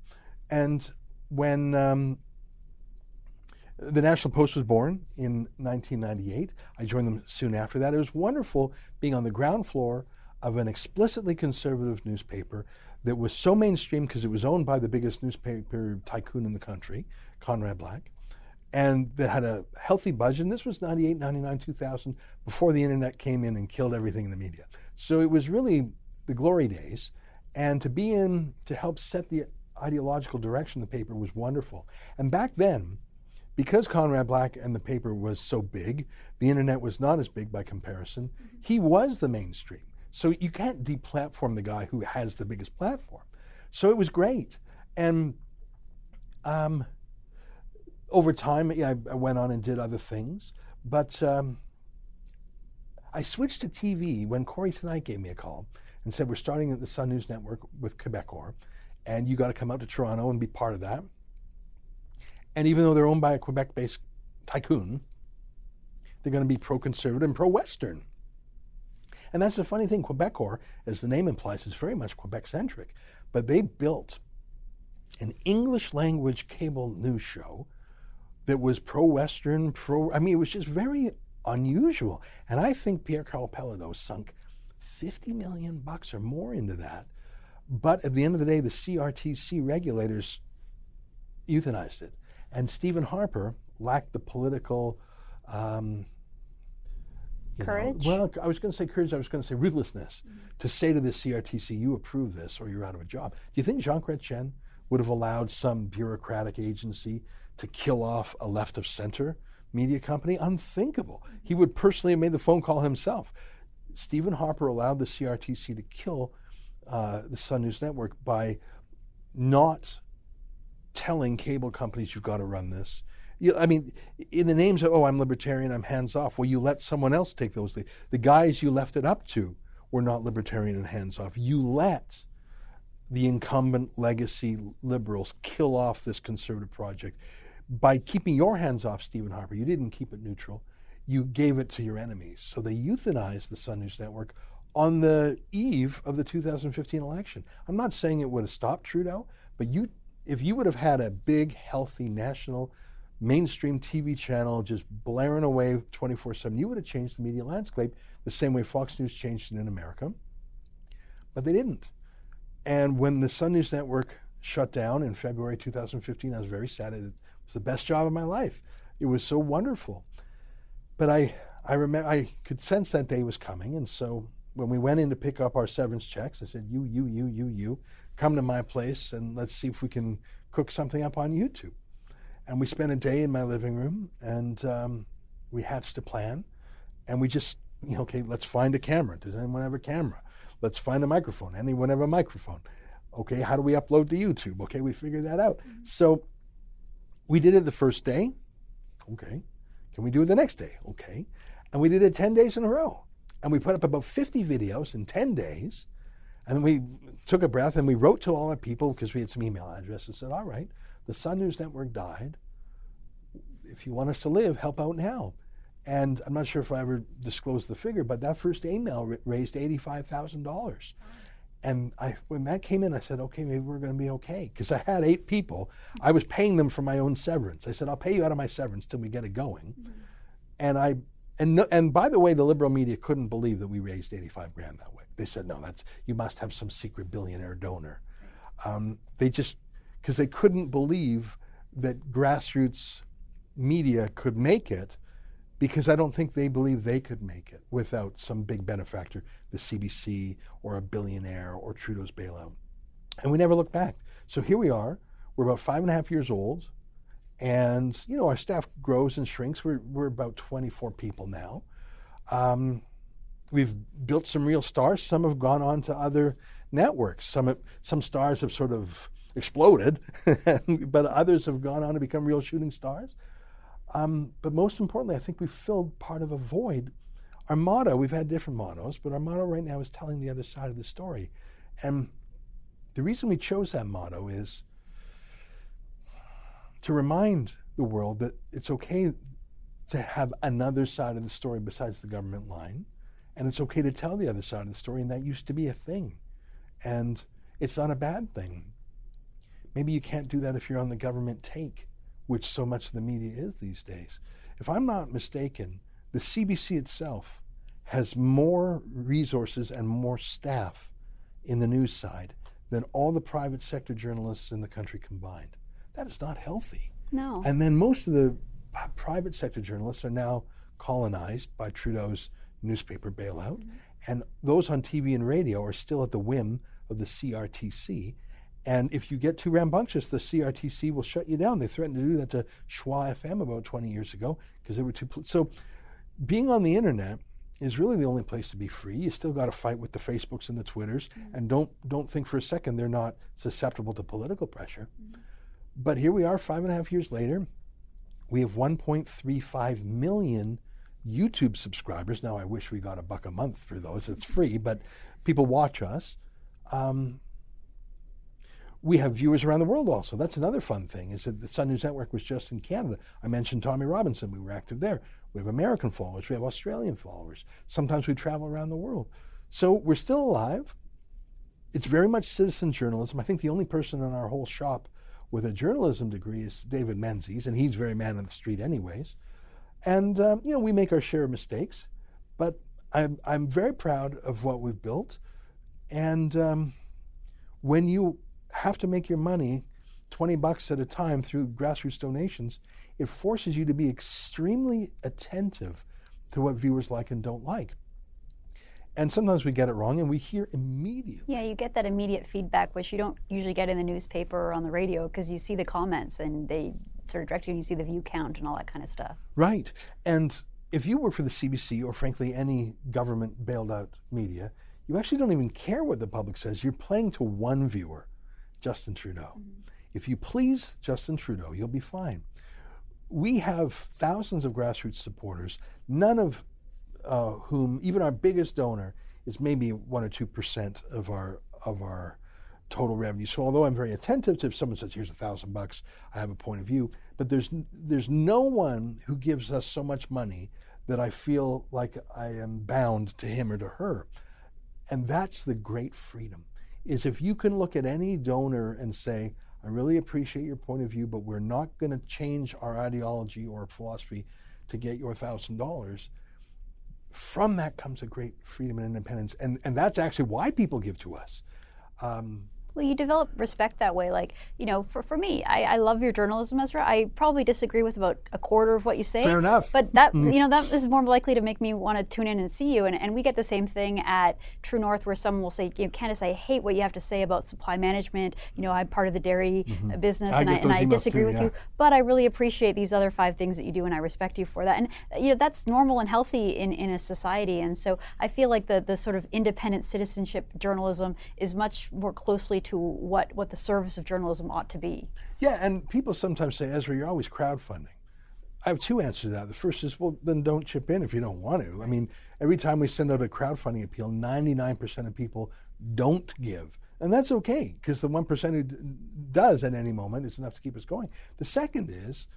And when um, the National Post was born in 1998. I joined them soon after that. It was wonderful being on the ground floor of an explicitly conservative newspaper that was so mainstream because it was owned by the biggest newspaper tycoon in the country, Conrad Black, and that had a healthy budget. And this was 98, 99, 2000, before the internet came in and killed everything in the media. So it was really the glory days. And to be in to help set the ideological direction of the paper was wonderful. And back then, because Conrad Black and the paper was so big, the internet was not as big by comparison. He was the mainstream. So you can't deplatform the guy who has the biggest platform. So it was great. And um, over time, yeah, I went on and did other things. But um, I switched to TV when Kory Teneycke gave me a call and said, We're starting at the Sun News Network with Quebecor, and you got to come out to Toronto and be part of that. And even though they're owned by a Quebec based tycoon, they're going to be pro conservative and pro Western. And that's the funny thing Quebecor, as the name implies, is very much Quebec centric. But they built an English language cable news show that was pro Western, pro. I mean, it was just very unusual. And I think Pierre Karl Péladeau sunk 50 million bucks or more into that. But at the end of the day, the CRTC regulators euthanized it. And Stephen Harper lacked the political um, courage. Know, well, I was going to say courage. I was going to say ruthlessness mm-hmm. to say to the CRTC, "You approve this, or you're out of a job." Do you think Jean Chrétien would have allowed some bureaucratic agency to kill off a left of center media company? Unthinkable. He would personally have made the phone call himself. Stephen Harper allowed the CRTC to kill uh, the Sun News Network by not telling cable companies you've got to run this. You, I mean, in the names of, oh, I'm libertarian, I'm hands off. Well, you let someone else take those. The, the guys you left it up to were not libertarian and hands off. You let the incumbent legacy liberals kill off this conservative project by keeping your hands off Stephen Harper. You didn't keep it neutral. You gave it to your enemies. So they euthanized the Sun News Network on the eve of the 2015 election. I'm not saying it would have stopped Trudeau, but you, if you would have had a big, healthy national mainstream TV channel just blaring away 24 7, you would have changed the media landscape the same way Fox News changed it in America. But they didn't. And when the Sun News Network shut down in February 2015, I was very sad. It was the best job of my life. It was so wonderful. But I, I remember I could sense that day was coming, and so when we went in to pick up our severance checks, I said, "You, you, you, you, you, come to my place and let's see if we can cook something up on YouTube." And we spent a day in my living room, and um, we hatched a plan, and we just, you know, okay, let's find a camera. Does anyone have a camera? Let's find a microphone. Anyone have a microphone? Okay, how do we upload to YouTube? Okay, we figured that out. Mm-hmm. So we did it the first day. Okay. Can we do it the next day? Okay. And we did it 10 days in a row. And we put up about 50 videos in 10 days. And we took a breath and we wrote to all our people because we had some email addresses and said, all right, the Sun News Network died. If you want us to live, help out now. And I'm not sure if I ever disclosed the figure, but that first email raised $85,000. And I, when that came in, I said, okay, maybe we're going to be okay. Because I had eight people. I was paying them for my own severance. I said, I'll pay you out of my severance till we get it going. Mm-hmm. And I, and, and by the way, the liberal media couldn't believe that we raised 85 grand that way. They said, no, that's, you must have some secret billionaire donor. Um, they just, because they couldn't believe that grassroots media could make it because I don't think they believe they could make it without some big benefactor, the CBC or a billionaire or Trudeau's bailout. And we never looked back. So here we are. We're about five and a half years old. And, you know, our staff grows and shrinks. We're, we're about 24 people now. Um, we've built some real stars. Some have gone on to other networks. Some, some stars have sort of exploded, *laughs* but others have gone on to become real shooting stars. Um, but most importantly, I think we've filled part of a void. Our motto, we've had different mottos, but our motto right now is telling the other side of the story. And the reason we chose that motto is to remind the world that it's okay to have another side of the story besides the government line. And it's okay to tell the other side of the story, and that used to be a thing. And it's not a bad thing. Maybe you can't do that if you're on the government take which so much of the media is these days. If I'm not mistaken, the CBC itself has more resources and more staff in the news side than all the private sector journalists in the country combined. That is not healthy. No. And then most of the private sector journalists are now colonized by Trudeau's newspaper bailout. Mm-hmm. And those on TV and radio are still at the whim of the CRTC. And if you get too rambunctious, the CRTC will shut you down. They threatened to do that to CHOI FM about 20 years ago because they were too. Pl- so, being on the internet is really the only place to be free. You still got to fight with the Facebooks and the Twitters, mm-hmm. and don't don't think for a second they're not susceptible to political pressure. Mm-hmm. But here we are, five and a half years later. We have 1.35 million YouTube subscribers. Now, I wish we got a buck a month for those. It's free, but people watch us. Um, we have viewers around the world also. That's another fun thing, is that the Sun News Network was just in Canada. I mentioned Tommy Robinson. We were active there. We have American followers. We have Australian followers. Sometimes we travel around the world. So we're still alive. It's very much citizen journalism. I think the only person in our whole shop with a journalism degree is David Menzies, and he's very man on the street anyways. And, um, you know, we make our share of mistakes, but I'm, I'm very proud of what we've built. And um, when you have to make your money 20 bucks at a time through grassroots donations, it forces you to be extremely attentive to what viewers like and don't like. And sometimes we get it wrong and we hear immediately. Yeah, you get that immediate feedback, which you don't usually get in the newspaper or on the radio because you see the comments and they sort of direct you and you see the view count and all that kind of stuff. Right. And if you work for the CBC or frankly any government bailed out media, you actually don't even care what the public says. You're playing to one viewer, Justin Trudeau. Mm-hmm. If you please Justin Trudeau, you'll be fine. We have thousands of grassroots supporters, none of uh, whom, even our biggest donor, is maybe one or two percent of our of our total revenue. So although I'm very attentive to if someone says, "Here's a thousand bucks," I have a point of view. But there's there's no one who gives us so much money that I feel like I am bound to him or to her. And that's the great freedom. Is if you can look at any donor and say, I really appreciate your point of view, but we're not going to change our ideology or philosophy to get your thousand dollars. From that comes a great freedom and independence, and and that's actually why people give to us. Um, well, you develop respect that way. Like, you know, for, for me, I, I love your journalism, Ezra. I probably disagree with about a quarter of what you say. Fair enough. But that, mm-hmm. you know, that is more likely to make me want to tune in and see you. And, and we get the same thing at True North where someone will say, you know, Candice, I hate what you have to say about supply management. You know, I'm part of the dairy mm-hmm. business I and, I, and I disagree too, with yeah. you. But I really appreciate these other five things that you do and I respect you for that. And, you know, that's normal and healthy in, in a society. And so I feel like the, the sort of independent citizenship journalism is much more closely to what, what the service of journalism ought to be. Yeah, and people sometimes say, Ezra, you're always crowdfunding. I have two answers to that. The first is, well, then don't chip in if you don't want to. I mean, every time we send out a crowdfunding appeal, 99% of people don't give. And that's okay, because the 1% who d- does at any moment is enough to keep us going. The second is,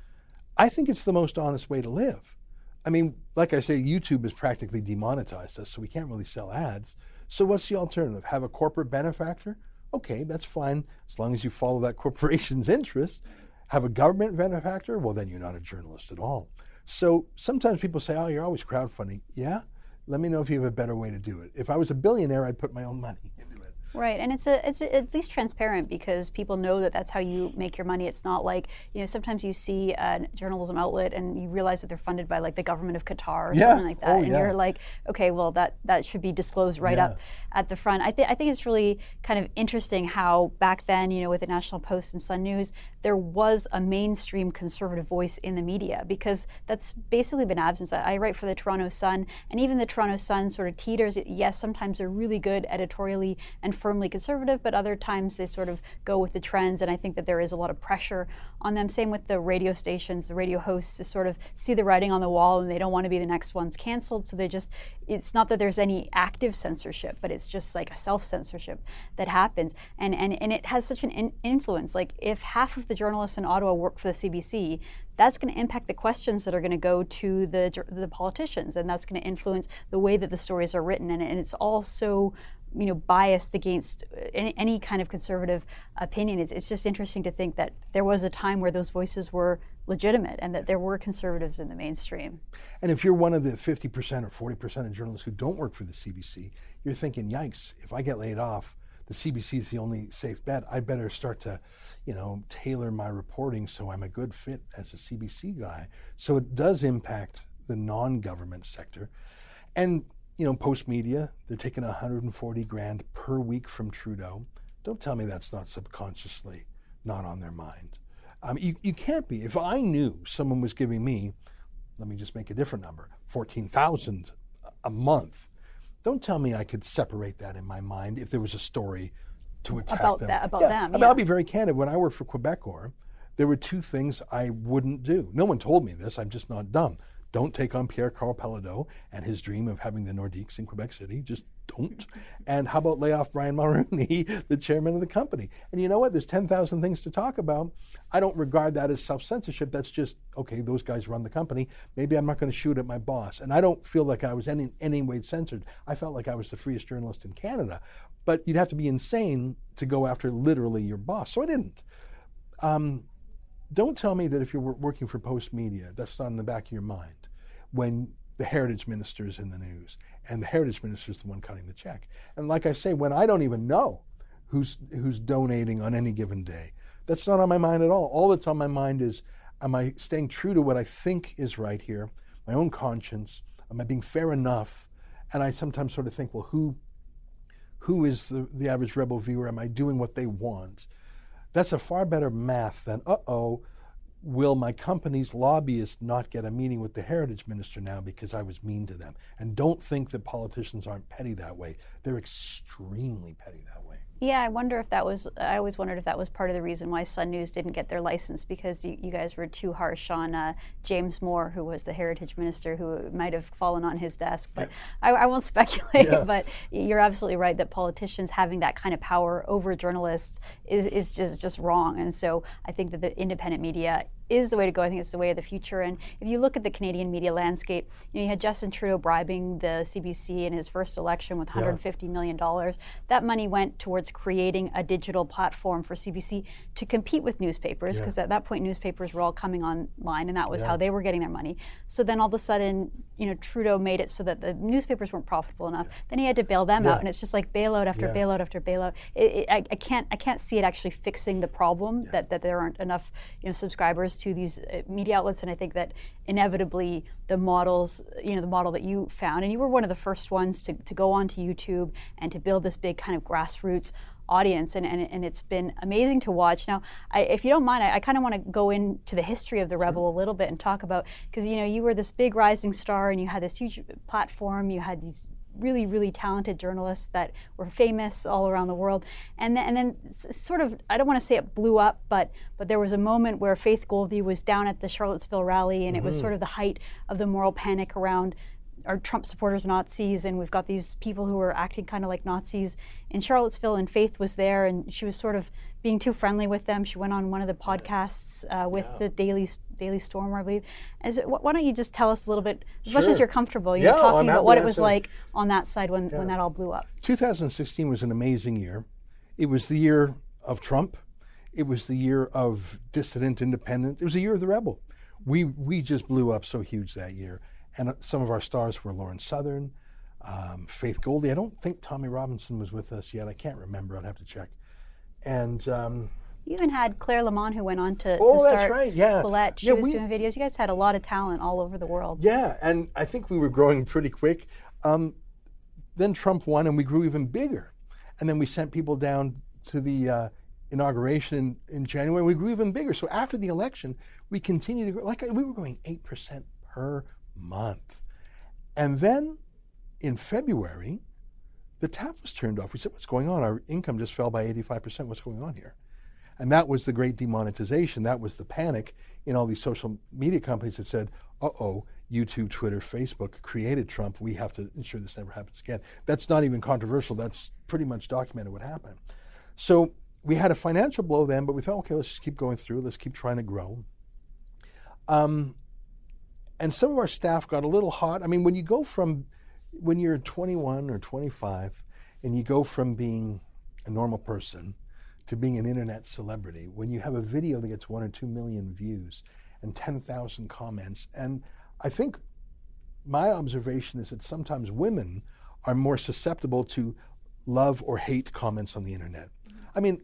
I think it's the most honest way to live. I mean, like I say, YouTube has practically demonetized us, so we can't really sell ads. So what's the alternative? Have a corporate benefactor? Okay, that's fine as long as you follow that corporation's *laughs* interest. Have a government benefactor? Well, then you're not a journalist at all. So sometimes people say, oh, you're always crowdfunding. Yeah? Let me know if you have a better way to do it. If I was a billionaire, I'd put my own money *laughs* into it. Right, and it's a, it's a, at least transparent because people know that that's how you make your money. It's not like you know sometimes you see a journalism outlet and you realize that they're funded by like the government of Qatar or yeah. something like that, oh, and yeah. you're like, okay, well that that should be disclosed right yeah. up at the front. I think I think it's really kind of interesting how back then, you know, with the National Post and Sun News, there was a mainstream conservative voice in the media because that's basically been absent. I write for the Toronto Sun, and even the Toronto Sun sort of teeters. Yes, sometimes they're really good editorially and firmly conservative, but other times they sort of go with the trends, and I think that there is a lot of pressure on them. Same with the radio stations, the radio hosts to sort of see the writing on the wall, and they don't want to be the next ones canceled. So they just, it's not that there's any active censorship, but it's just like a self censorship that happens, and and and it has such an in- influence. Like if half of the journalists in Ottawa work for the CBC, that's going to impact the questions that are going to go to the the politicians, and that's going to influence the way that the stories are written, and, and it's all so you know biased against uh, any, any kind of conservative opinion. It's, it's just interesting to think that there was a time where those voices were legitimate and that there were conservatives in the mainstream. And if you're one of the 50% or 40% of journalists who don't work for the CBC, you're thinking, yikes, if I get laid off, the CBC is the only safe bet. I better start to, you know, tailor my reporting so I'm a good fit as a CBC guy. So it does impact the non-government sector. And, you know, Postmedia, they're taking 140 grand per week from Trudeau. Don't tell me that's not subconsciously not on their mind. Um, you, you can't be. If I knew someone was giving me, let me just make a different number, 14,000 a month, don't tell me I could separate that in my mind if there was a story to attack about them. That, about yeah. them. I mean, I'll be very candid. When I worked for Quebecor, there were two things I wouldn't do. No one told me this. I'm just not dumb. Don't take on Pierre Karl Péladeau and his dream of having the Nordiques in Quebec City. Just don't. *laughs* And how about lay off Brian Mulroney, *laughs* the chairman of the company? And you know what? There's 10,000 things to talk about. I don't regard that as self censorship. That's just, okay, those guys run the company. Maybe I'm not going to shoot at my boss. And I don't feel like I was in any way censored. I felt like I was the freest journalist in Canada. But you'd have to be insane to go after literally your boss. So I didn't. Um, don't tell me that if you're working for Postmedia, that's not in the back of your mind when the heritage minister is in the news and the heritage minister is the one cutting the check. And like I say, when I don't even know who's who's donating on any given day, that's not on my mind at all. All that's on my mind is am I staying true to what I think is right here, my own conscience? Am I being fair enough? And I sometimes sort of think, well, who who is the, the average rebel viewer? Am I doing what they want? That's a far better math than, uh oh, will my company's lobbyists not get a meeting with the heritage minister now because I was mean to them? And don't think that politicians aren't petty that way. They're extremely petty that way. Yeah, I wonder if that was. I always wondered if that was part of the reason why Sun News didn't get their license because you, you guys were too harsh on uh, James Moore, who was the heritage minister, who might have fallen on his desk. But. I, I, won't speculate. Yeah. *laughs* But you're absolutely right that politicians having that kind of power over journalists is, is just just wrong. And so I think that the independent media is the way to go. I think it's the way of the future. And if you look at the Canadian media landscape, you, know, you had Justin Trudeau bribing the CBC in his first election with $150 yeah. million dollars. That money went towards creating a digital platform for CBC to compete with newspapers, because yeah. at that point newspapers were all coming online, and that was yeah. how they were getting their money. So then all of a sudden, you know, Trudeau made it so that the newspapers weren't profitable enough. Then he had to bail them out, and it's just like bailout after bailout after bailout. It, it, I, I, can't I can't see it actually fixing the problem that, that there aren't enough you know subscribers to these uh, media outlets, and I think that inevitably the models, you know, the model that you found, and you were one of the first ones to, to go onto YouTube and to build this big kind of grassroots audience and, and, and it's been amazing to watch. Now I, if you don't mind i, I kind of want to go into the history of the rebel a little bit and talk about because you know you were this big rising star and you had this huge platform you had these really, really talented journalists that were famous all around the world. And then, and then sort of, I don't want to say it blew up, but but there was a moment where Faith Goldy was down at the Charlottesville rally, and mm-hmm. it was mm-hmm. sort of the height of the moral panic around are Trump supporters Nazis, and we've got these people who are acting kind of like Nazis in Charlottesville. And Faith was there, and she was sort of being too friendly with them. She went on one of the podcasts uh, with yeah. the Daily Daily Stormer, I believe. Is it, why don't you just tell us a little bit, as sure. much as you're comfortable, you yeah, talking about what it was like on that side when, yeah. when that all blew up? 2016 was an amazing year. It was the year of Trump. It was the year of dissident independence. It was the year of the rebel. We we just blew up so huge that year and uh, some of our stars were Lauren Southern, um, Faith Goldy. I don't think Tommy Robinson was with us yet. I can't remember. I'd have to check. And um, you even had Claire Lehmann who went on to, oh, to start that's right. Yeah. Quillette. She yeah, was we, doing videos. You guys had a lot of talent all over the world. Yeah, and I think we were growing pretty quick. Um, then Trump won, and we grew even bigger. And then we sent people down to the uh, inauguration in, in January. And we grew even bigger. So after the election, we continued to grow. Like we were growing eight percent per month. And then in February, the tap was turned off. We said, What's going on? Our income just fell by 85%. What's going on here? And that was the great demonetization. That was the panic in all these social media companies that said, uh oh, YouTube, Twitter, Facebook created Trump. We have to ensure this never happens again. That's not even controversial. That's pretty much documented what happened. So we had a financial blow then, but we thought, okay, let's just keep going through. Let's keep trying to grow. Um, and some of our staff got a little hot. I mean, when you go from when you're 21 or 25 and you go from being a normal person to being an internet celebrity, when you have a video that gets one or two million views and 10,000 comments, and I think my observation is that sometimes women are more susceptible to love or hate comments on the internet. I mean,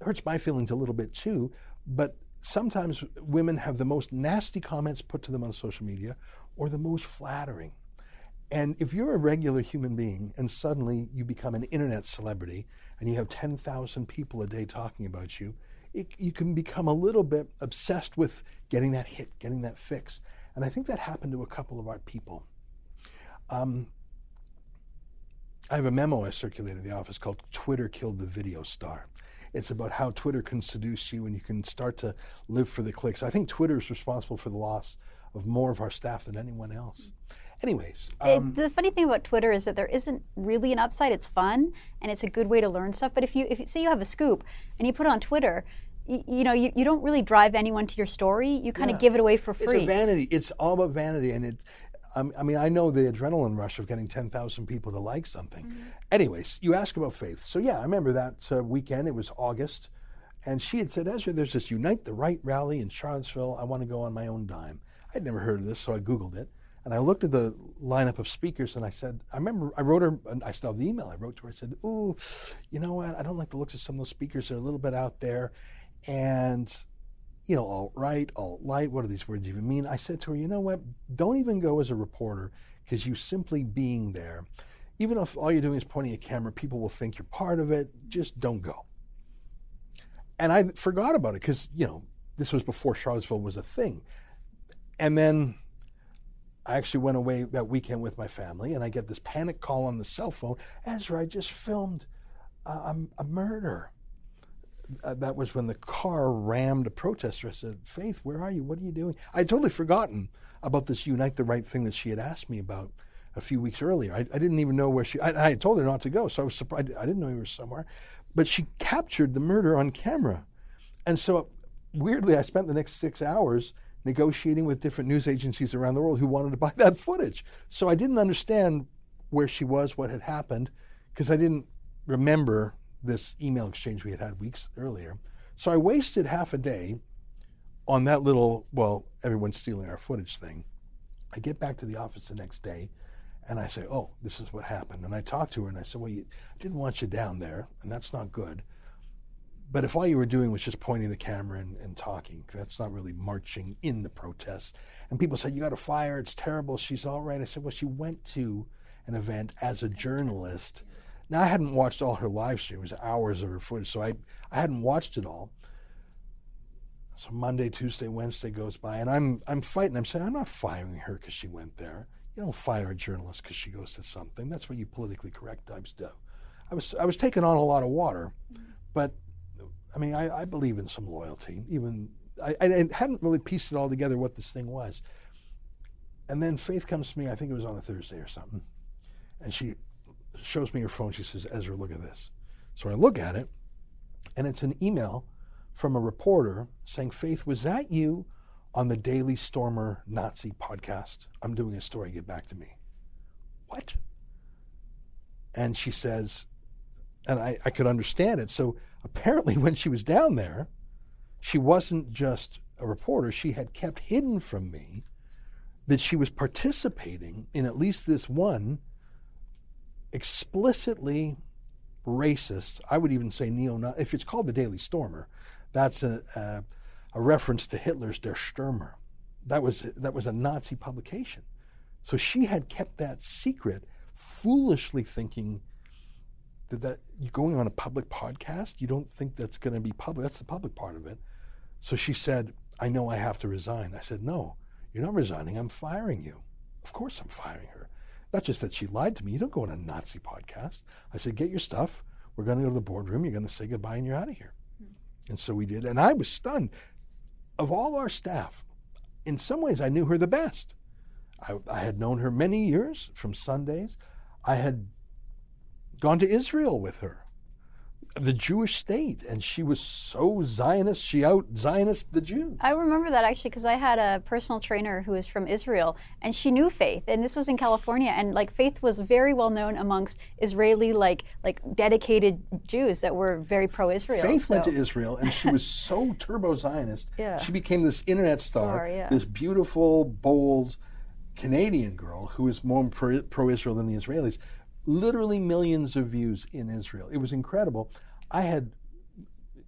hurts my feelings a little bit too, but sometimes women have the most nasty comments put to them on social media or the most flattering. And if you're a regular human being and suddenly you become an internet celebrity and you have 10,000 people a day talking about you, it, you can become a little bit obsessed with getting that hit, getting that fix. And I think that happened to a couple of our people. Um, I have a memo I circulated in the office called Twitter Killed the Video Star. It's about how Twitter can seduce you and you can start to live for the clicks. I think Twitter is responsible for the loss of more of our staff than anyone else. Anyways, um, it, the funny thing about Twitter is that there isn't really an upside. It's fun and it's a good way to learn stuff. But if you if you, say you have a scoop and you put it on Twitter, you, you know you, you don't really drive anyone to your story. You kind of yeah. give it away for free. It's a vanity. It's all about vanity, and it I mean, I know the adrenaline rush of getting 10,000 people to like something. Mm-hmm. Anyways, you ask about faith. So, yeah, I remember that uh, weekend. It was August. And she had said, Ezra, there's this Unite the Right rally in Charlottesville. I want to go on my own dime. I'd never heard of this, so I Googled it. And I looked at the lineup of speakers and I said, I remember I wrote her, and I still have the email I wrote to her. I said, Ooh, you know what? I don't like the looks of some of those speakers. They're a little bit out there. And you know, alt right, alt light, what do these words even mean? I said to her, you know what? Don't even go as a reporter because you simply being there, even if all you're doing is pointing a camera, people will think you're part of it. Just don't go. And I forgot about it because, you know, this was before Charlottesville was a thing. And then I actually went away that weekend with my family, and I get this panic call on the cell phone. Ezra, I just filmed a, a murder. Uh, that was when the car rammed a protester. I said, Faith, where are you? What are you doing? I had totally forgotten about this Unite the Right thing that she had asked me about a few weeks earlier. I, I didn't even know where she, I, I had told her not to go, so I was surprised. I didn't know he was somewhere. But she captured the murder on camera. And so, weirdly, I spent the next six hours negotiating with different news agencies around the world who wanted to buy *laughs* that footage. So I didn't understand where she was, what had happened, because I didn't remember this email exchange we had had weeks earlier. So I wasted half a day on that little, well, everyone's stealing our footage thing. I get back to the office the next day and I say, oh, this is what happened. And I talked to her and I said, well, you, I didn't want you down there, and that's not good. But if all you were doing was just pointing the camera and, and talking, that's not really marching in the protest. And people said, You got to fire, it's terrible, she's all right. I said, Well, she went to an event as a journalist. Now, I hadn't watched all her live streams, hours of her footage, so I, I hadn't watched it all. So Monday, Tuesday, Wednesday goes by, and I'm, I'm fighting. I'm saying, I'm not firing her because she went there. You don't fire a journalist because she goes to something. That's what you politically correct types do. I was, I was taking on a lot of water, but I mean, I, I believe in some loyalty. Even I, I, hadn't really pieced it all together what this thing was. And then Faith comes to me. I think it was on a Thursday or something, and she shows me her phone. She says, "Ezra, look at this." So I look at it, and it's an email from a reporter saying, "Faith, was that you on the Daily Stormer Nazi podcast? I'm doing a story. Get back to me." What? And she says, and I, I could understand it. So apparently, *laughs* when she was down there, she wasn't just a reporter, she had kept hidden from me that she was participating in at least this one explicitly racist, I would even say neo Nazi, if it's called the Daily Stormer, that's a, a, a, reference to Hitler's Der Stürmer. That was, that was a Nazi publication. So she had kept that secret, foolishly thinking that, that you're going on a public podcast, you don't think that's going to be public. That's the public part of it. So she said, I know I have to resign. I said, No, you're not resigning. I'm firing you. Of course I'm firing her. Not just that she lied to me. You don't go on a Nazi podcast. I said, Get your stuff. We're going to go to the boardroom. You're going to say goodbye and you're out of here. Hmm. And so we did. And I was stunned. Of all our staff, in some ways, I knew her the best. I, I had known her many years from Sundays. I had gone to Israel with her, the Jewish state, and she was so Zionist, she out Zionist the Jews. I remember that actually because I had a personal trainer who was from Israel, and she knew Faith, and this was in California, and like Faith was very well known amongst Israeli like like dedicated Jews that were very pro-Israel. Faith so. went to Israel, and she was so *laughs* turbo Zionist. Yeah. She became this internet star, star yeah. this beautiful, bold. Canadian girl who is more pro Israel than the Israelis, literally millions of views in Israel. It was incredible. I had,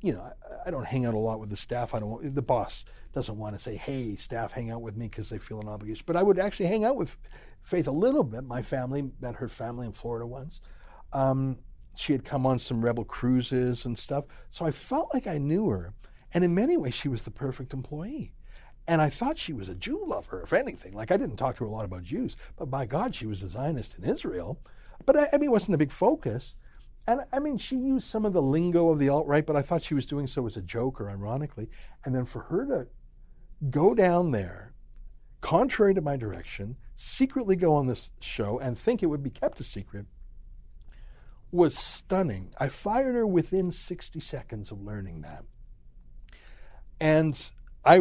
you know, I, I don't hang out a lot with the staff. I don't. The boss doesn't want to say, "Hey, staff, hang out with me" because they feel an obligation. But I would actually hang out with Faith a little bit. My family met her family in Florida once. Um, she had come on some rebel cruises and stuff, so I felt like I knew her. And in many ways, she was the perfect employee. And I thought she was a Jew lover, if anything. Like I didn't talk to her a lot about Jews, but by God, she was a Zionist in Israel. But I, I mean, it wasn't a big focus. And I mean, she used some of the lingo of the alt right, but I thought she was doing so as a joke or ironically. And then for her to go down there, contrary to my direction, secretly go on this show and think it would be kept a secret was stunning. I fired her within 60 seconds of learning that. And I,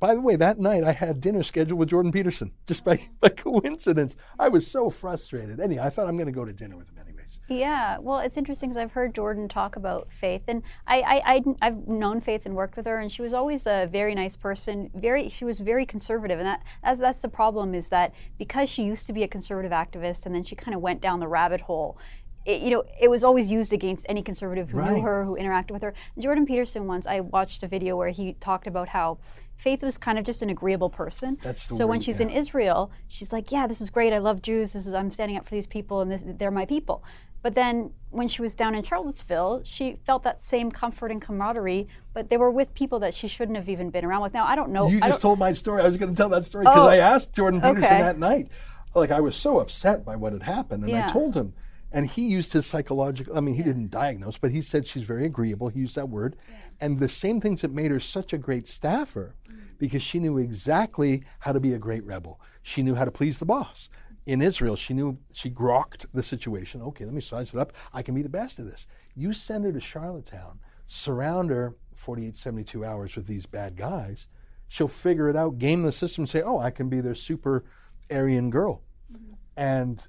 by the way, that night I had dinner scheduled with Jordan Peterson just by, *laughs* by coincidence. I was so frustrated. Anyway, I thought I'm going to go to dinner with him anyways. Yeah, well, it's interesting because I've heard Jordan talk about Faith, and I, I, have known Faith and worked with her, and she was always a very nice person. Very, she was very conservative, and that that's, that's the problem is that because she used to be a conservative activist, and then she kind of went down the rabbit hole it, you know, it was always used against any conservative who right. knew her, who interacted with her. Jordan Peterson once, I watched a video where he talked about how Faith was kind of just an agreeable person. so word, when she's yeah. in Israel, she's like, "Yeah, this is great. I love Jews. This is I'm standing up for these people, and this, they're my people." But then when she was down in Charlottesville, she felt that same comfort and camaraderie, but they were with people that she shouldn't have even been around with. Now, I don't know. You I just told my story. I was going to tell that story because Oh, I asked Jordan Peterson okay. that night. Like I was so upset by what had happened, and I told him, and he used his psychological. I mean, he didn't diagnose, but he said she's very agreeable. He used that word, and the same things that made her such a great staffer, mm. because she knew exactly how to be a great rebel. She knew how to please the boss. In Israel, she knew she grokked the situation. Okay, let me size it up. I can be the best of this. You send her to Charlottetown, surround her 48, 72 hours with these bad guys. She'll figure it out, game the system, say, "Oh, I can be their super Aryan girl." Mm-hmm. And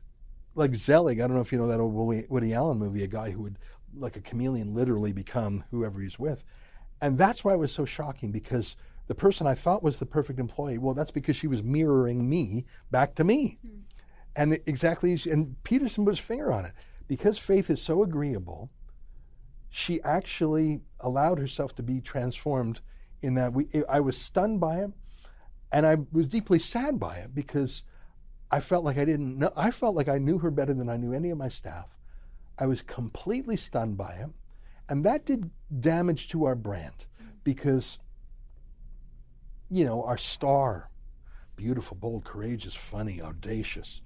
like Zelig, I don't know if you know that old Woody, Woody Allen movie, a guy who would, like a chameleon, literally become whoever he's with. And that's why it was so shocking because the person I thought was the perfect employee, well, that's because she was mirroring me back to me. Hmm. And it- exactly, and Peterson put his finger on it. Because Faith is so agreeable, she actually allowed herself to be transformed in that we, I was stunned by it and I was deeply sad by it because I felt like I didn't know, I felt like I knew her better than I knew any of my staff. I was completely stunned by it. And that did damage to our brand because, you know, our star, beautiful, bold, courageous, funny, audacious.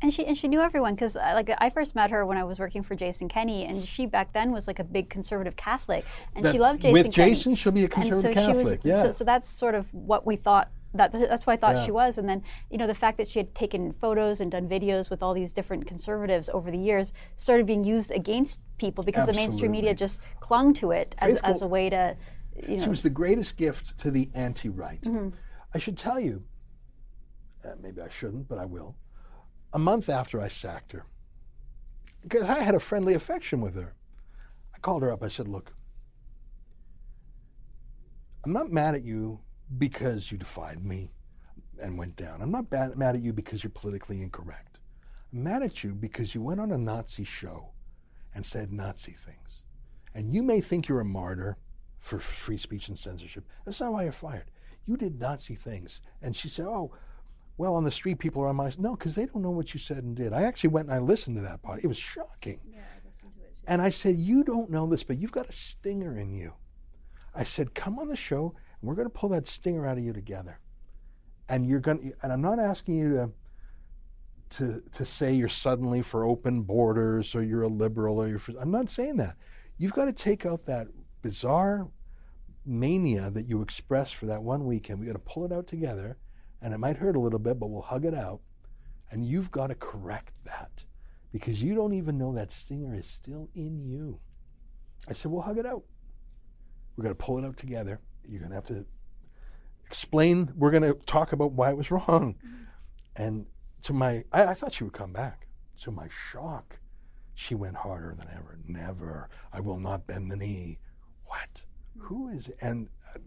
And she and she knew everyone because uh, like I first met her when I was working for Jason Kenney, and she back then was like a big conservative Catholic, and she loved Jason. with Kenney. Jason, she'll be a conservative so Catholic, was, yeah. so, so that's sort of what we thought. That that's what I thought Yeah. she was, and then you know the fact that she had taken photos and done videos with all these different conservatives over the years started being used against people because the mainstream media just clung to it as, as a way to, you know. She was the greatest gift to the anti right. I should tell you, uh, maybe I shouldn't, but I will. A month after I sacked her, because I had a friendly affection with her, I called her up. I said, Look, I'm not mad at you because you defied me and went down. I'm not bad, mad at you because you're politically incorrect. I'm mad at you because you went on a Nazi show and said Nazi things. And you may think you're a martyr for free speech and censorship. That's not why you're fired. You did Nazi things. And she said, Oh, well, on the street, people are on my. No, because they don't know what you said and did. I actually went and I listened to that part. It was shocking. Yeah, I listened to it. And I said, You don't know this, but you've got a stinger in you. I said, Come on the show, we're going to pull that stinger out of you together. And you're going and I'm not asking you to. To, to say you're suddenly for open borders or you're a liberal or you're for, I'm not saying that. You've got to take out that bizarre mania that you expressed for that one weekend. We got to pull it out together, and it might hurt a little bit, but we'll hug it out. And you've got to correct that because you don't even know that stinger is still in you. I said, we'll hug it out. We're going to pull it out together. You're going to have to explain. We're going to talk about why it was wrong. And to my, I, I thought she would come back. To my shock, she went harder than ever. Never. I will not bend the knee. What? Who is? And uh,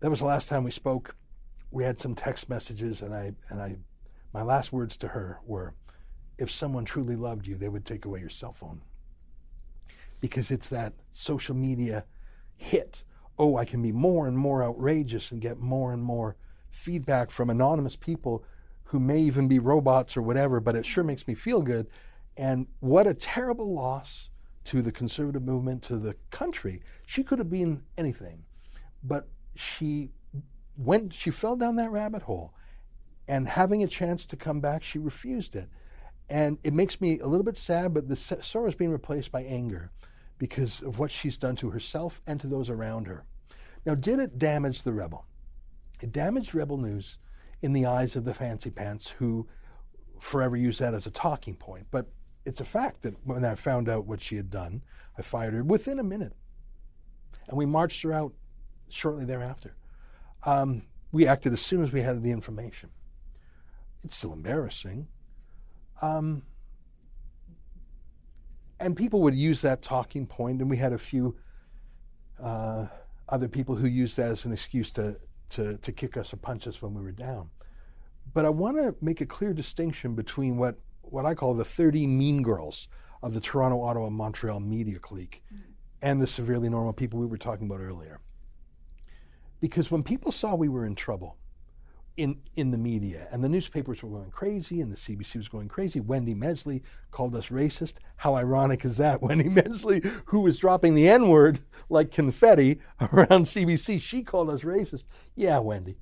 that was the last time we spoke. We had some text messages, and I and I, my last words to her were, "If someone truly loved you, they would take away your cell phone." Because it's that social media hit. Oh, I can be more and more outrageous and get more and more feedback from anonymous people who may even be robots or whatever, but it sure makes me feel good. And what a terrible loss to the conservative movement, to the country. She could have been anything, but she went, she fell down that rabbit hole. And having a chance to come back, she refused it. And it makes me a little bit sad, but the sorrow is being replaced by anger because of what she's done to herself and to those around her. Now, did it damage the rebel? It damaged Rebel News in the eyes of the fancy pants who forever use that as a talking point. But it's a fact that when I found out what she had done, I fired her within a minute. And we marched her out shortly thereafter. Um, we acted as soon as we had the information. It's still embarrassing. Um, and people would use that talking point, and we had a few uh, other people who used that as an excuse to, to, to kick us or punch us when we were down. But I want to make a clear distinction between what, what I call the 30 mean girls of the Toronto, Ottawa, Montreal media clique mm. and the severely normal people we were talking about earlier. Because when people saw we were in trouble, in in the media, and the newspapers were going crazy, and the CBC was going crazy. Wendy Mesley called us racist. How ironic is that? *laughs* Wendy Mesley, who was dropping the N word like confetti *laughs* around CBC, she called us racist. Yeah, Wendy.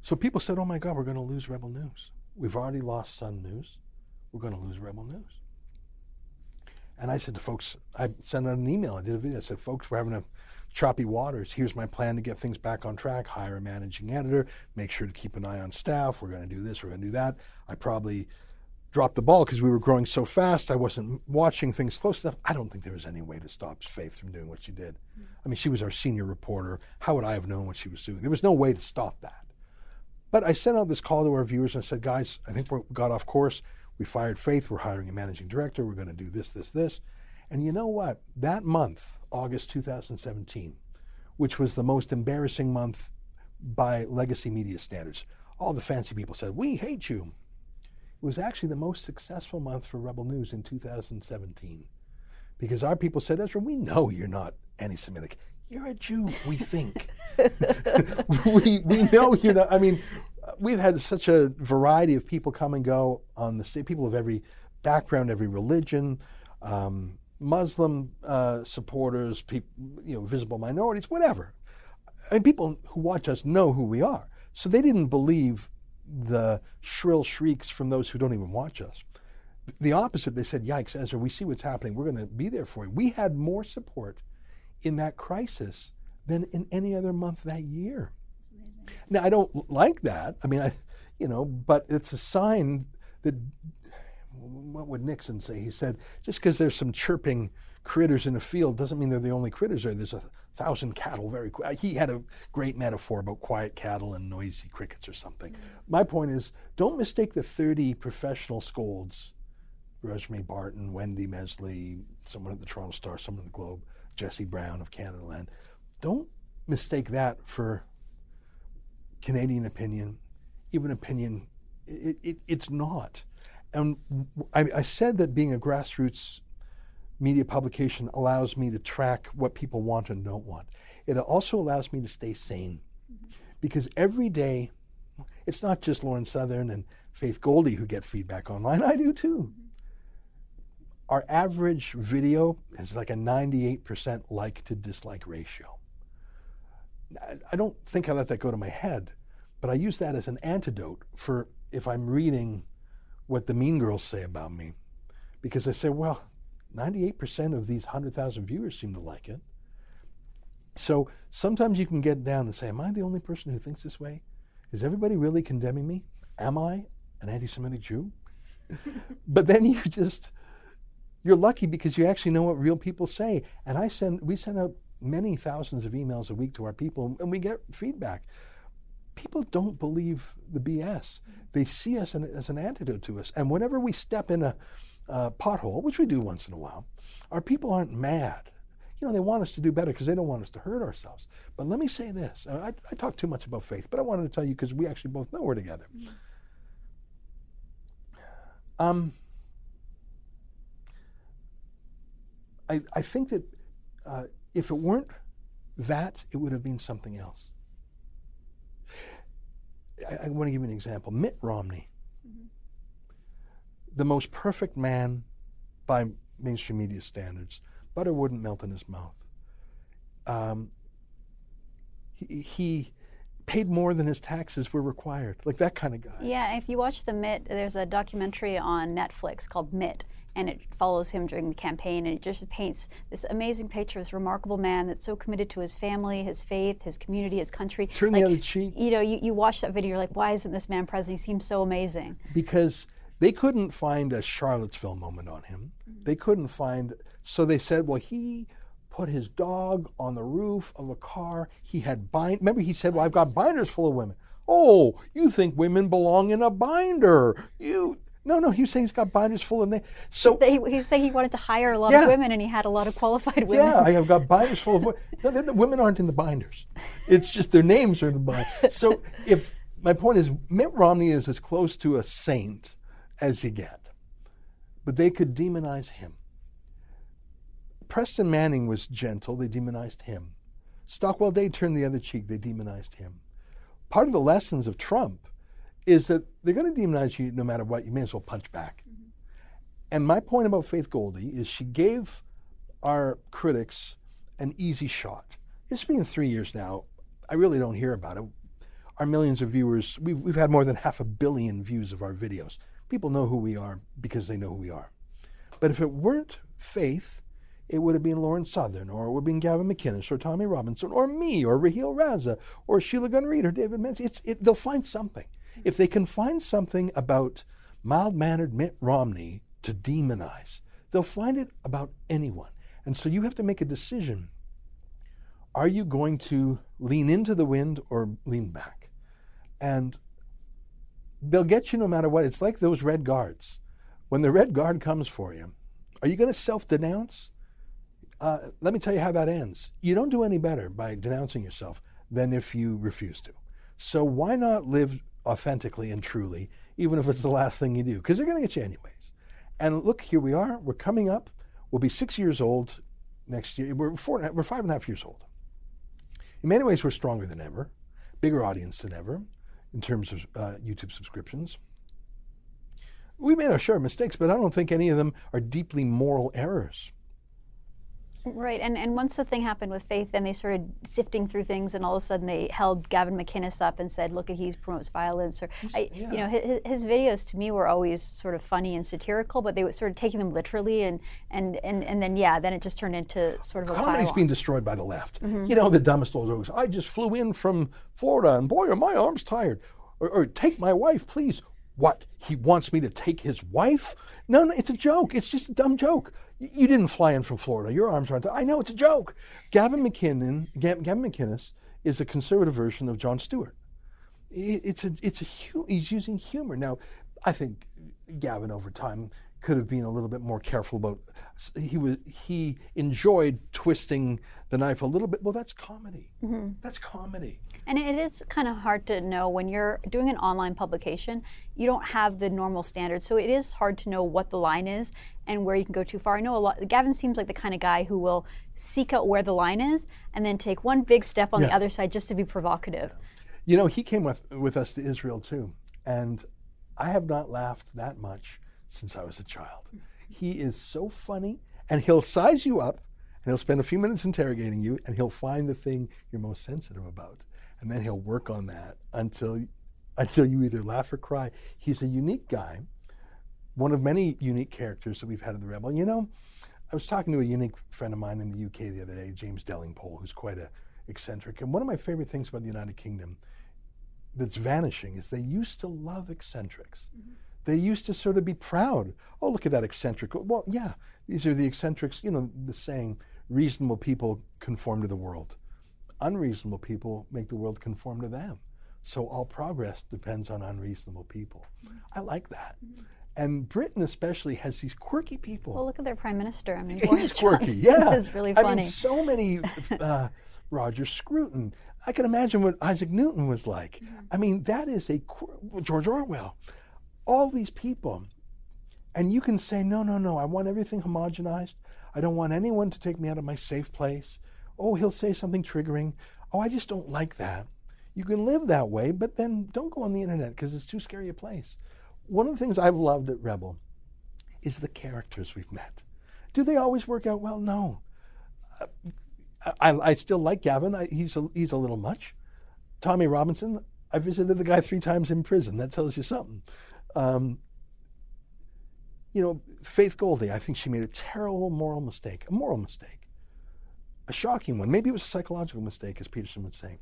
So people said, "Oh my God, we're going to lose Rebel News. We've already lost Sun News. We're going to lose Rebel News." And I said to folks, I sent out an email. I did a video. I said, "Folks, we're having a choppy waters. Here's my plan to get things back on track. Hire a managing editor. Make sure to keep an eye on staff. We're going to do this. We're going to do that. I probably dropped the ball because we were growing so fast. I wasn't watching things close enough. I don't think there was any way to stop Faith from doing what she did. Mm-hmm. I mean, she was our senior reporter. How would I have known what she was doing? There was no way to stop that. But I sent out this call to our viewers and I said, guys, I think we got off course. We fired Faith. We're hiring a managing director. We're going to do this, this, this. And you know what? That month, August 2017, which was the most embarrassing month by legacy media standards, all the fancy people said, We hate you. It was actually the most successful month for Rebel News in 2017 because our people said, Ezra, we know you're not anti Semitic. You're a Jew, we think. *laughs* we, we know you're not. I mean, we've had such a variety of people come and go on the state, people of every background, every religion. Um, Muslim uh, supporters, people, you know, visible minorities, whatever. And people who watch us know who we are. So they didn't believe the shrill shrieks from those who don't even watch us. The opposite, they said, Yikes, Ezra, we see what's happening. We're going to be there for you. We had more support in that crisis than in any other month that year. Now, I don't like that. I mean, I, you know, but it's a sign that what would Nixon say? He said, just because there's some chirping critters in a field doesn't mean they're the only critters there. There's a thousand cattle very quick. He had a great metaphor about quiet cattle and noisy crickets or something. Mm-hmm. My point is, don't mistake the 30 professional scolds, Rosemary Barton, Wendy Mesley, someone at the Toronto Star, someone at the Globe, Jesse Brown of Canadaland. Don't mistake that for Canadian opinion, even opinion. It, it, it's not and I, I, said that being a grassroots media publication allows me to track what people want and don't want. It also allows me to stay sane because every day, it's not just Lauren Southern and Faith Goldy who get feedback online. I do too. Our average video is like a 98% like to dislike ratio. I don't think I let that go to my head, but I use that as an antidote for if I'm reading what the mean girls say about me because I say, well, 98% of these 100,000 viewers seem to like it. So sometimes you can get down and say, Am I the only person who thinks this way? Is everybody really condemning me? Am I an anti Semitic Jew? *laughs* but then you just, you're lucky because you actually know what real people say. And I send, we send out many thousands of emails a week to our people and we get feedback people don't believe the BS. They see us as an antidote to us. And whenever we step in a, pothole, which we do once in a while, our people aren't mad. You know, they want us to do better because they don't want us to hurt ourselves. But let me say this I, I talk too much about faith, but I wanted to tell you because we actually both know we're together. Um, I, I think that uh, if it weren't that, it would have been something else. I, I want to give you an example. Mitt Romney, mm-hmm. the most perfect man by mainstream media standards. Butter wouldn't melt in his mouth. Um, he, he paid more than his taxes were required, like that kind of guy. Yeah, if you watch the Mitt, there's a documentary on Netflix called Mitt, and it follows him during the campaign and it just paints this amazing picture of this remarkable man that's so committed to his family, his faith, his community, his country. Turn like, the other cheek. You know, you, you watch that video, you're like, why isn't this man president? He seems so amazing. Because they couldn't find a Charlottesville moment on him. Mm-hmm. They couldn't find, so they said, well, he put his dog on the roof of a car. He had bind. Remember, he said, "Well, I've got binders full of women." Oh, you think women belong in a binder? You no, no, he was saying he's got binders full of names. So he, he was saying he wanted to hire a lot yeah. of women, and he had a lot of qualified women. Yeah, I have got binders full of women. *laughs* No, the women aren't in the binders. It's just their names are in the binders. So if my point is, Mitt Romney is as close to a saint as you get, but they could demonize him. Preston Manning was gentle; they demonized him. Stockwell Day turned the other cheek; they demonized him. part of the lessons of Trump is that they're going to demonize you no matter what. You may as well punch back. Mm-hmm. And my point about Faith Goldy is she gave our critics an easy shot. It's been three years now. I really don't hear about it. Our millions of viewers, we've, we've had more than half a billion views of our videos. People know who we are because they know who we are. But if it weren't Faith, it would have been Lauren Southern, or it would have been Gavin McInnes, or Tommy Robinson, or me, or Raheel Raza, or Sheila Gunn Reid, or David Menzies. It's, it, they'll find something. If they can find something about mild mannered Mitt Romney to demonize, they'll find it about anyone. And so you have to make a decision. Are you going to lean into the wind or lean back? And they'll get you no matter what. It's like those red guards. When the red guard comes for you, are you going to self denounce? Uh, let me tell you how that ends. You don't do any better by denouncing yourself than if you refuse to. So why not live authentically and truly, even if it's the last thing you do? Because they're going to get you anyways. And look, here we are. We're coming up We'll be six years old next year. We're four, we're five and a half years old. In many ways, we're stronger than ever, bigger audience than ever in terms of uh, YouTube subscriptions. We made our share of mistakes, but I don't think any of them are deeply moral errors. Right, and and once the thing happened with Faith, then they started sifting through things, and all of a sudden they held Gavin McInnes up and said, "Look, at he promotes violence." Or, I, yeah. you know, his, his, videos to me were always sort of funny and satirical, but they were sort of taking them literally, and and and, and then yeah, then it just turned into sort of a comedy's being destroyed by the left. Mm-hmm. You know, the dumbest old jokes. I just flew in from Florida, and boy, are my arms tired. Or, or take my wife, please. What? He wants me to take his wife? No, no, it's a joke. It's just a dumb joke. You didn't fly in from Florida. Your arms aren't. I know it's a joke. Gavin McKinnon, Gavin McInnes, is a conservative version of Jon Stewart. It's a, it's a, he's using humor. Now, I think Gavin over time could have been a little bit more careful about he was he enjoyed twisting the knife a little bit well that's comedy mm-hmm. that's comedy and it is kind of hard to know when you're doing an online publication you don't have the normal standards so it is hard to know what the line is and where you can go too far i know a lot gavin seems like the kind of guy who will seek out where the line is and then take one big step on yeah. the other side just to be provocative you know he came with with us to israel too and i have not laughed that much since I was a child. He is so funny, and he'll size you up, and he'll spend a few minutes interrogating you, and he'll find the thing you're most sensitive about, and then he'll work on that until until you either laugh or cry. He's a unique guy, one of many unique characters that we've had in the Rebel. You know, I was talking to a unique friend of mine in the UK the other day, James Delingpole, who's quite a eccentric, and one of my favorite things about the United Kingdom that's vanishing is they used to love eccentrics. Mm-hmm they used to sort of be proud. Oh, look at that eccentric. Well, yeah, these are the eccentrics, you know, the saying, reasonable people conform to the world. Unreasonable people make the world conform to them. So all progress depends on unreasonable people. I like that. And Britain especially has these quirky people. Well, look at their prime minister. I mean, *laughs* Boris quirky. Johnson yeah, *laughs* is really funny. I mean, so many. *laughs* Uh, Roger Scruton. I can imagine what Isaac Newton was like. I mean, that is a George Orwell all these people. And you can say, no, no, no, I want everything homogenized. I don't want anyone to take me out of my safe place. Oh, he'll say something triggering. Oh, I just don't like that. You can live that way, but then don't go on the internet because it's too scary a place. One of the things I've loved at Rebel is the characters we've met. Do they always work out well? No. I, I still like Gavin. I, he's, a, he's a little much. Tommy Robinson, I visited the guy three times in prison. That tells you something. Um, you know, Faith Goldy, I think she made a terrible moral mistake, a moral mistake, a shocking one. Maybe it was a psychological mistake, as Peterson would say.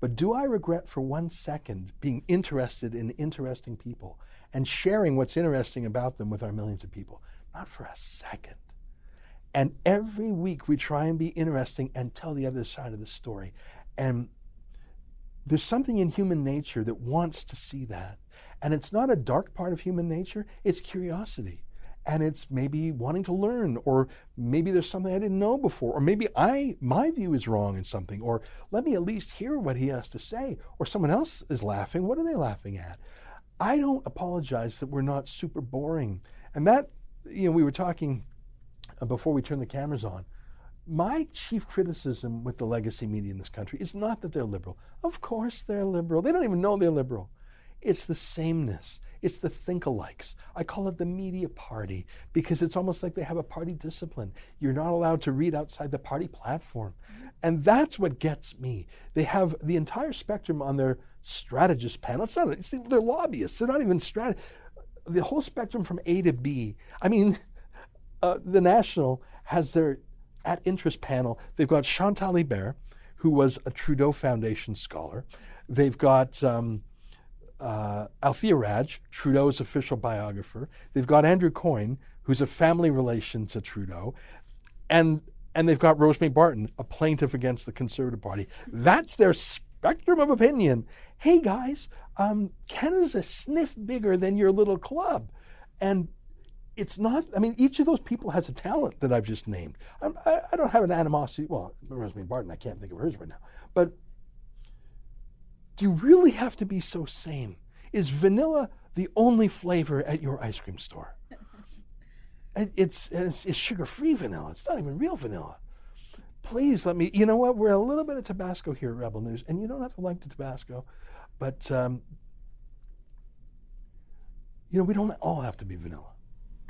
But do I regret for one second being interested in interesting people and sharing what's interesting about them with our millions of people? Not for a second. And every week we try and be interesting and tell the other side of the story. And there's something in human nature that wants to see that. And it's not a dark part of human nature, it's curiosity. And it's maybe wanting to learn, or maybe there's something I didn't know before, or maybe I my view is wrong in something, or let me at least hear what he has to say, or someone else is laughing. What are they laughing at? I don't apologize that we're not super boring. And that, you know, we were talking uh, before we turned the cameras on. my chief criticism with the legacy media in this country is not that they're liberal. Of course they're liberal. They don't even know they're liberal. It's the sameness. It's the think-alikes. I call it the media party because it's almost like they have a party discipline. You're not allowed to read outside the party platform. And that's what gets me. They have the entire spectrum on their strategist panel. It's not, see, they're lobbyists. They're not even strat. The whole spectrum from A to B. I mean, *laughs* uh, the National has their at interest panel. They've got Chantal Hébert, who was a Trudeau Foundation scholar. They've got um, uh, Althia Raj, Trudeau's official biographer. They've got Andrew Coyne, who's a family relation to Trudeau, and and they've got Rosemary Barton, a plaintiff against the Conservative Party. That's their spectrum of opinion. Hey guys, um, Canada's a sniff bigger than your little club, and it's not. I mean, each of those people has a talent that I've just named. I, I don't have an animosity. Well, Rosemary Barton, I can't think of hers right now, but do you really have to be so same? Is vanilla the only flavor at your ice cream store? *laughs* It's, it's, it's sugar free vanilla. It's not even real vanilla. Please let me, you know what? We're a little bit of Tabasco here at Rebel News, and you don't have to like the Tabasco, but, um, you know, we don't all have to be vanilla.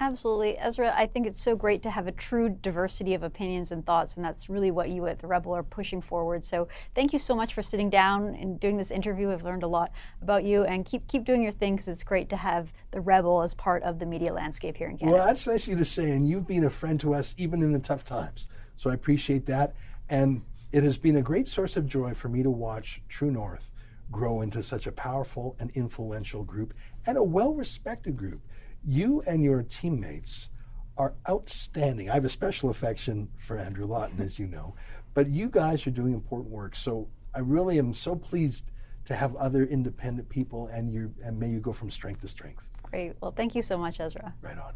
Absolutely. Ezra, I think it's so great to have a true diversity of opinions and thoughts, and that's really what you at The Rebel are pushing forward. So thank you so much for sitting down and doing this interview. I've learned a lot about you, and keep keep doing your thing because it's great to have The Rebel as part of the media landscape here in Canada. Well, that's nice of you to say, and you've been a friend to us even in the tough times. So I appreciate that. And it has been a great source of joy for me to watch True North grow into such a powerful and influential group and a well respected group you and your teammates are outstanding. I have a special affection for Andrew Lawton, as you know, but you guys are doing important work. So I really am so pleased to have other independent people, and you and may you go from strength to strength. Great. Well, thank you so much, Ezra. Right on.